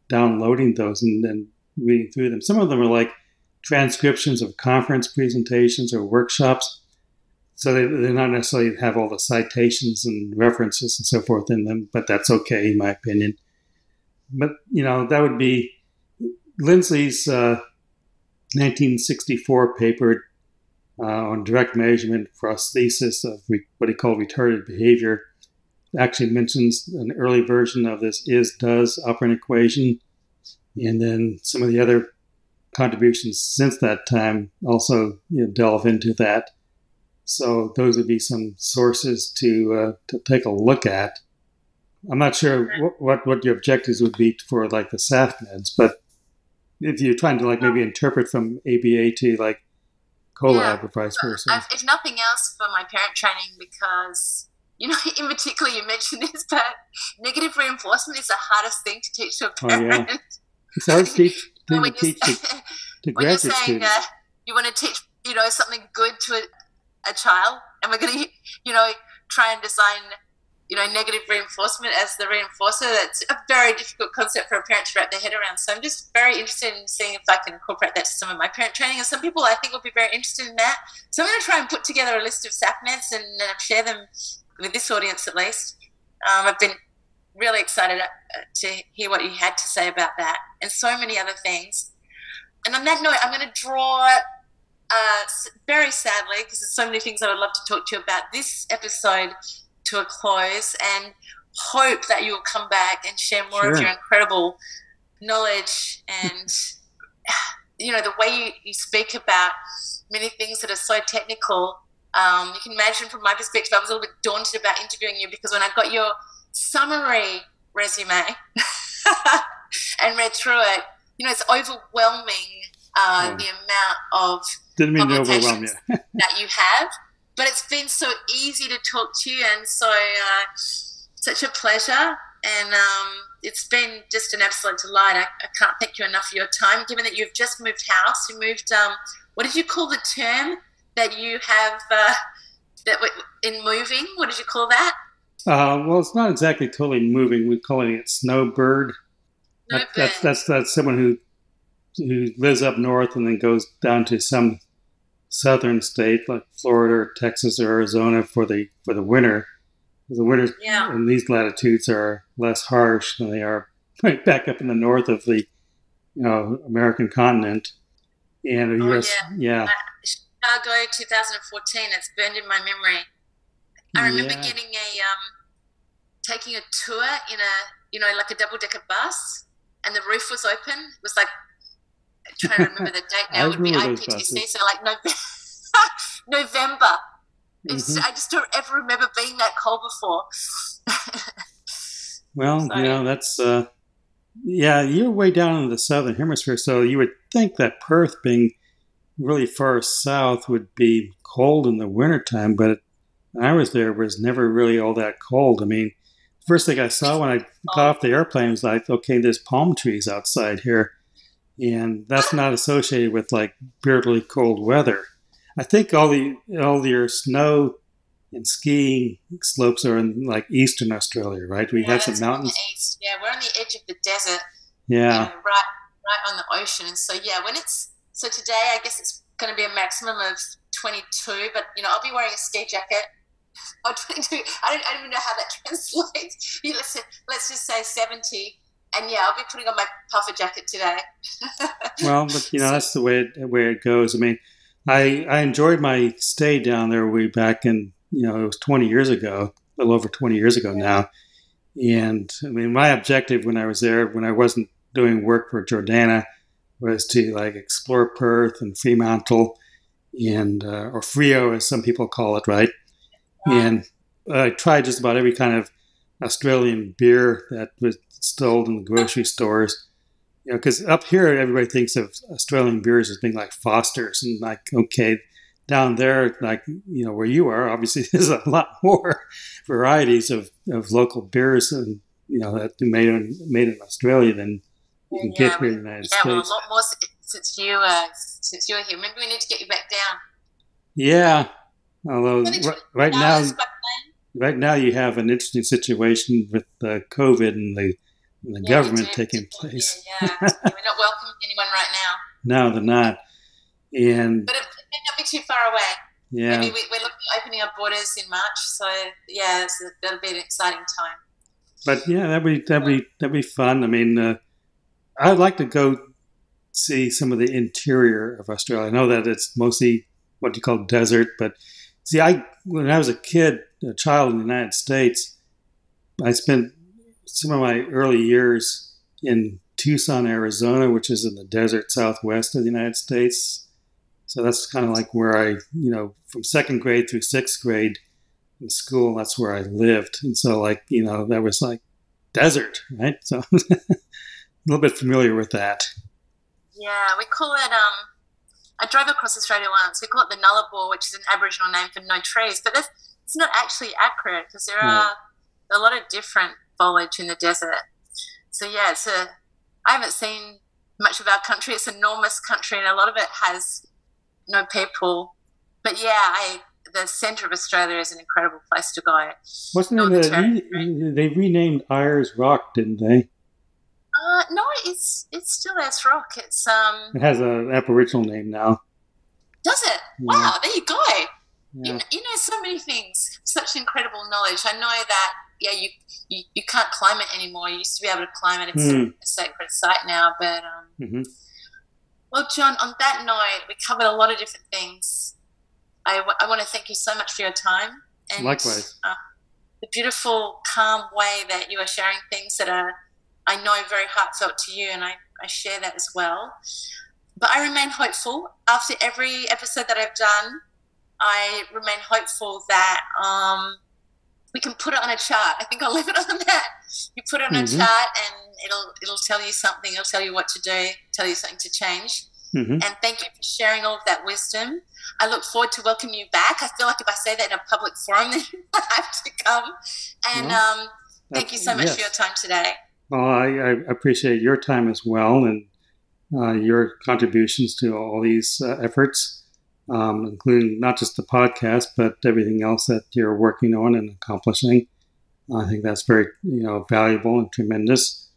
downloading those and then reading through them. Some of them are like transcriptions of conference presentations or workshops. So they, they're not necessarily have all the citations and references and so forth in them, but that's okay in my opinion. But, you know, that would be Lindsley's uh, 1964 paper uh, on direct measurement prosthesis of re- what he called retarded behavior. Actually mentions an early version of this is does operant equation, and then some of the other contributions since that time also you know, delve into that. So those would be some sources to uh, to take a look at. I'm not sure what, what, what your objectives would be for like the SAFMEDS, but if you're trying to like maybe interpret from ABA to like COLAB yeah. or vice versa. I've, if nothing else, for my parent training, because you know, in particular, you mentioned this, but negative reinforcement is the hardest thing to teach to a parent. Oh, yeah. It's hard to teach, to teach to, to when you're saying uh, you want to teach, you know, something good to a, a child, and we're going to, you know, try and design you know, negative reinforcement as the reinforcer. That's a very difficult concept for a parent to wrap their head around. So I'm just very interested in seeing if I can incorporate that to some of my parent training. And some people I think will be very interested in that. So I'm going to try and put together a list of SAF meds and uh, share them with this audience at least. Um, I've been really excited uh, to hear what you had to say about that and so many other things. And on that note, I'm going to draw uh, very sadly, because there's so many things I would love to talk to you about. This episode to a close and hope that you will come back and share more sure. of your incredible knowledge and you know the way you, you speak about many things that are so technical um, you can imagine from my perspective i was a little bit daunted about interviewing you because when i got your summary resume and read through it you know it's overwhelming uh, oh. the amount of didn't mean to overwhelm you that you have but it's been so easy to talk to you and so uh, such a pleasure. And um, it's been just an absolute delight. I, I, can't thank you enough for your time, given that you've just moved house. You moved, um, what did you call the term that you have uh, that in moving? What did you call that? Uh, well, it's not exactly totally moving. We're calling it snowbird. That, that's that's that's someone who who lives up north and then goes down to some southern state like Florida or Texas or Arizona for the for the winter. The winters yeah. in these latitudes are less harsh than they are right back up in the north of the you know American continent. And the oh, US, yeah. yeah. Uh, Chicago 2014. It's burned in my memory. I remember yeah. getting a um, taking a tour in a you know like a double decker bus, and the roof was open. It was like I'm trying to remember the date now. it would be IPTC, so like November. November. Mm-hmm. I just don't ever remember being that cold before. well, so, you know, that's, uh, yeah, you're way down in the southern hemisphere, so you would think that Perth being really far south would be cold in the wintertime, but when I was there, it was never really all that cold. I mean, first thing I saw when I got off the oh. airplane was like, okay, there's palm trees outside here and that's not associated with like bitterly cold weather. I think all the all your snow and skiing slopes are in like eastern Australia, right? We yeah, have some mountains. East. Yeah, we're on the edge of the desert. Yeah. right, right on the ocean. And so yeah, when it's so today, I guess it's going to be a maximum of 22. But you know, I'll be wearing a ski jacket. or 22. I don't, I don't even know how that translates. You listen, let's just say 70. And yeah, I'll be putting on my puffer jacket today. well, but you know, that's the way it, way it goes. I mean, I, I enjoyed my stay down there way back in, you know, it was 20 years ago, a little over 20 years ago now. And I mean, my objective when I was there, when I wasn't doing work for Jordana, was to like explore Perth and Fremantle and, uh, or Freo as some people call it, right? And I tried just about every kind of Australian beer that was sold in the grocery stores. You know, because up here everybody thinks of Australian beers as being like Foster's, and like okay, down there, like you know where you are, obviously there's a lot more varieties of, of local beers and you know that made in made in Australia than you can yeah, get here in the United yeah, States. Yeah, well, a lot more since you uh, since you're here. Maybe we need to get you back down. Yeah, although right, right now, right now you have an interesting situation with uh, COVID and the and the yeah, government taking place. Yeah, yeah. we're not welcoming anyone right now. No, they're not. And but it, it may not be too far away. Yeah, maybe we, are looking at opening our borders in March, so yeah, that'll be an exciting time. But yeah, that'd be that'd be that'd be fun. I mean, uh, I'd like to go see some of the interior of Australia. I know that it's mostly what you call desert, but see, I when I was a kid, a child in the United States, I spent some of my early years in Tucson, Arizona, which is in the desert southwest of the United States. So that's kind of like where I, you know, from second grade through sixth grade in school, that's where I lived. And so, like, you know, that was like desert, right? So a little bit familiar with that. Yeah, we call it, um, I drove across Australia once. We call it the Nullarbor, which is an Aboriginal name for no trees, but that's, it's not actually accurate because there hmm. are a lot of different foliage in the desert. So yeah, it's a. I haven't seen much of our country. It's an enormous country, and a lot of it has no people. But yeah, I the centre of Australia is an incredible place to go. Wasn't it? The, they renamed Ayers Rock, didn't they? Uh, no, it's it's still Ayers Rock. It's um. It has an Aboriginal name now. Does it? Yeah. Wow! There you go. Yeah. You, you know so many things. Such incredible knowledge. I know that yeah, you, you, you can't climb it anymore. You used to be able to climb it. It's mm. a sacred site now. But um, mm-hmm. well, John, on that note, we covered a lot of different things. I, w- I want to thank you so much for your time and likewise uh, the beautiful, calm way that you are sharing things that are, I know, very heartfelt to you, and I, I share that as well. But I remain hopeful. After every episode that I've done, I remain hopeful that um, we can put it on a chart. I think I'll leave it on that. You put it on mm-hmm. a chart, and it'll it'll tell you something. It'll tell you what to do. Tell you something to change. Mm-hmm. And thank you for sharing all of that wisdom. I look forward to welcoming you back. I feel like if I say that in a public forum, then I have to come. And well, um, thank you so much yes. for your time today. Well, I, I, appreciate your time as well and uh, your contributions to all these uh, efforts um, including not just the podcast, but everything else that you're working on and accomplishing. I think that's very you know valuable and tremendous.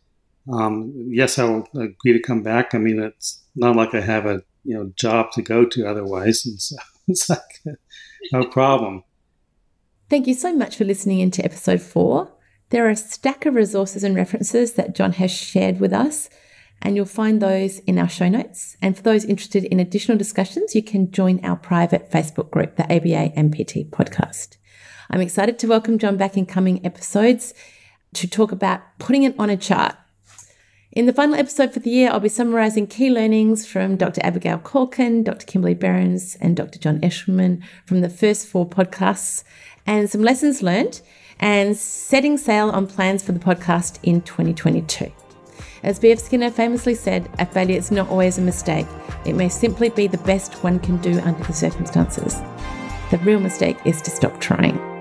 Um, yes, I will agree to come back. I mean, it's not like I have a you know job to go to otherwise, and so it's like no problem. Thank you so much for listening into episode four. There are a stack of resources and references that John has shared with us and you'll find those in our show notes. And for those interested in additional discussions, you can join our private Facebook group, the ABA and PT podcast. I'm excited to welcome John back in coming episodes to talk about putting it on a chart. In the final episode for the year, I'll be summarizing key learnings from Dr. Abigail Calkin, Dr. Kimberly Berens, and Dr. John Eshleman from the first four podcasts and some lessons learned and setting sail on plans for the podcast in 2022. As B.F. Skinner famously said, a failure is not always a mistake. It may simply be the best one can do under the circumstances. The real mistake is to stop trying.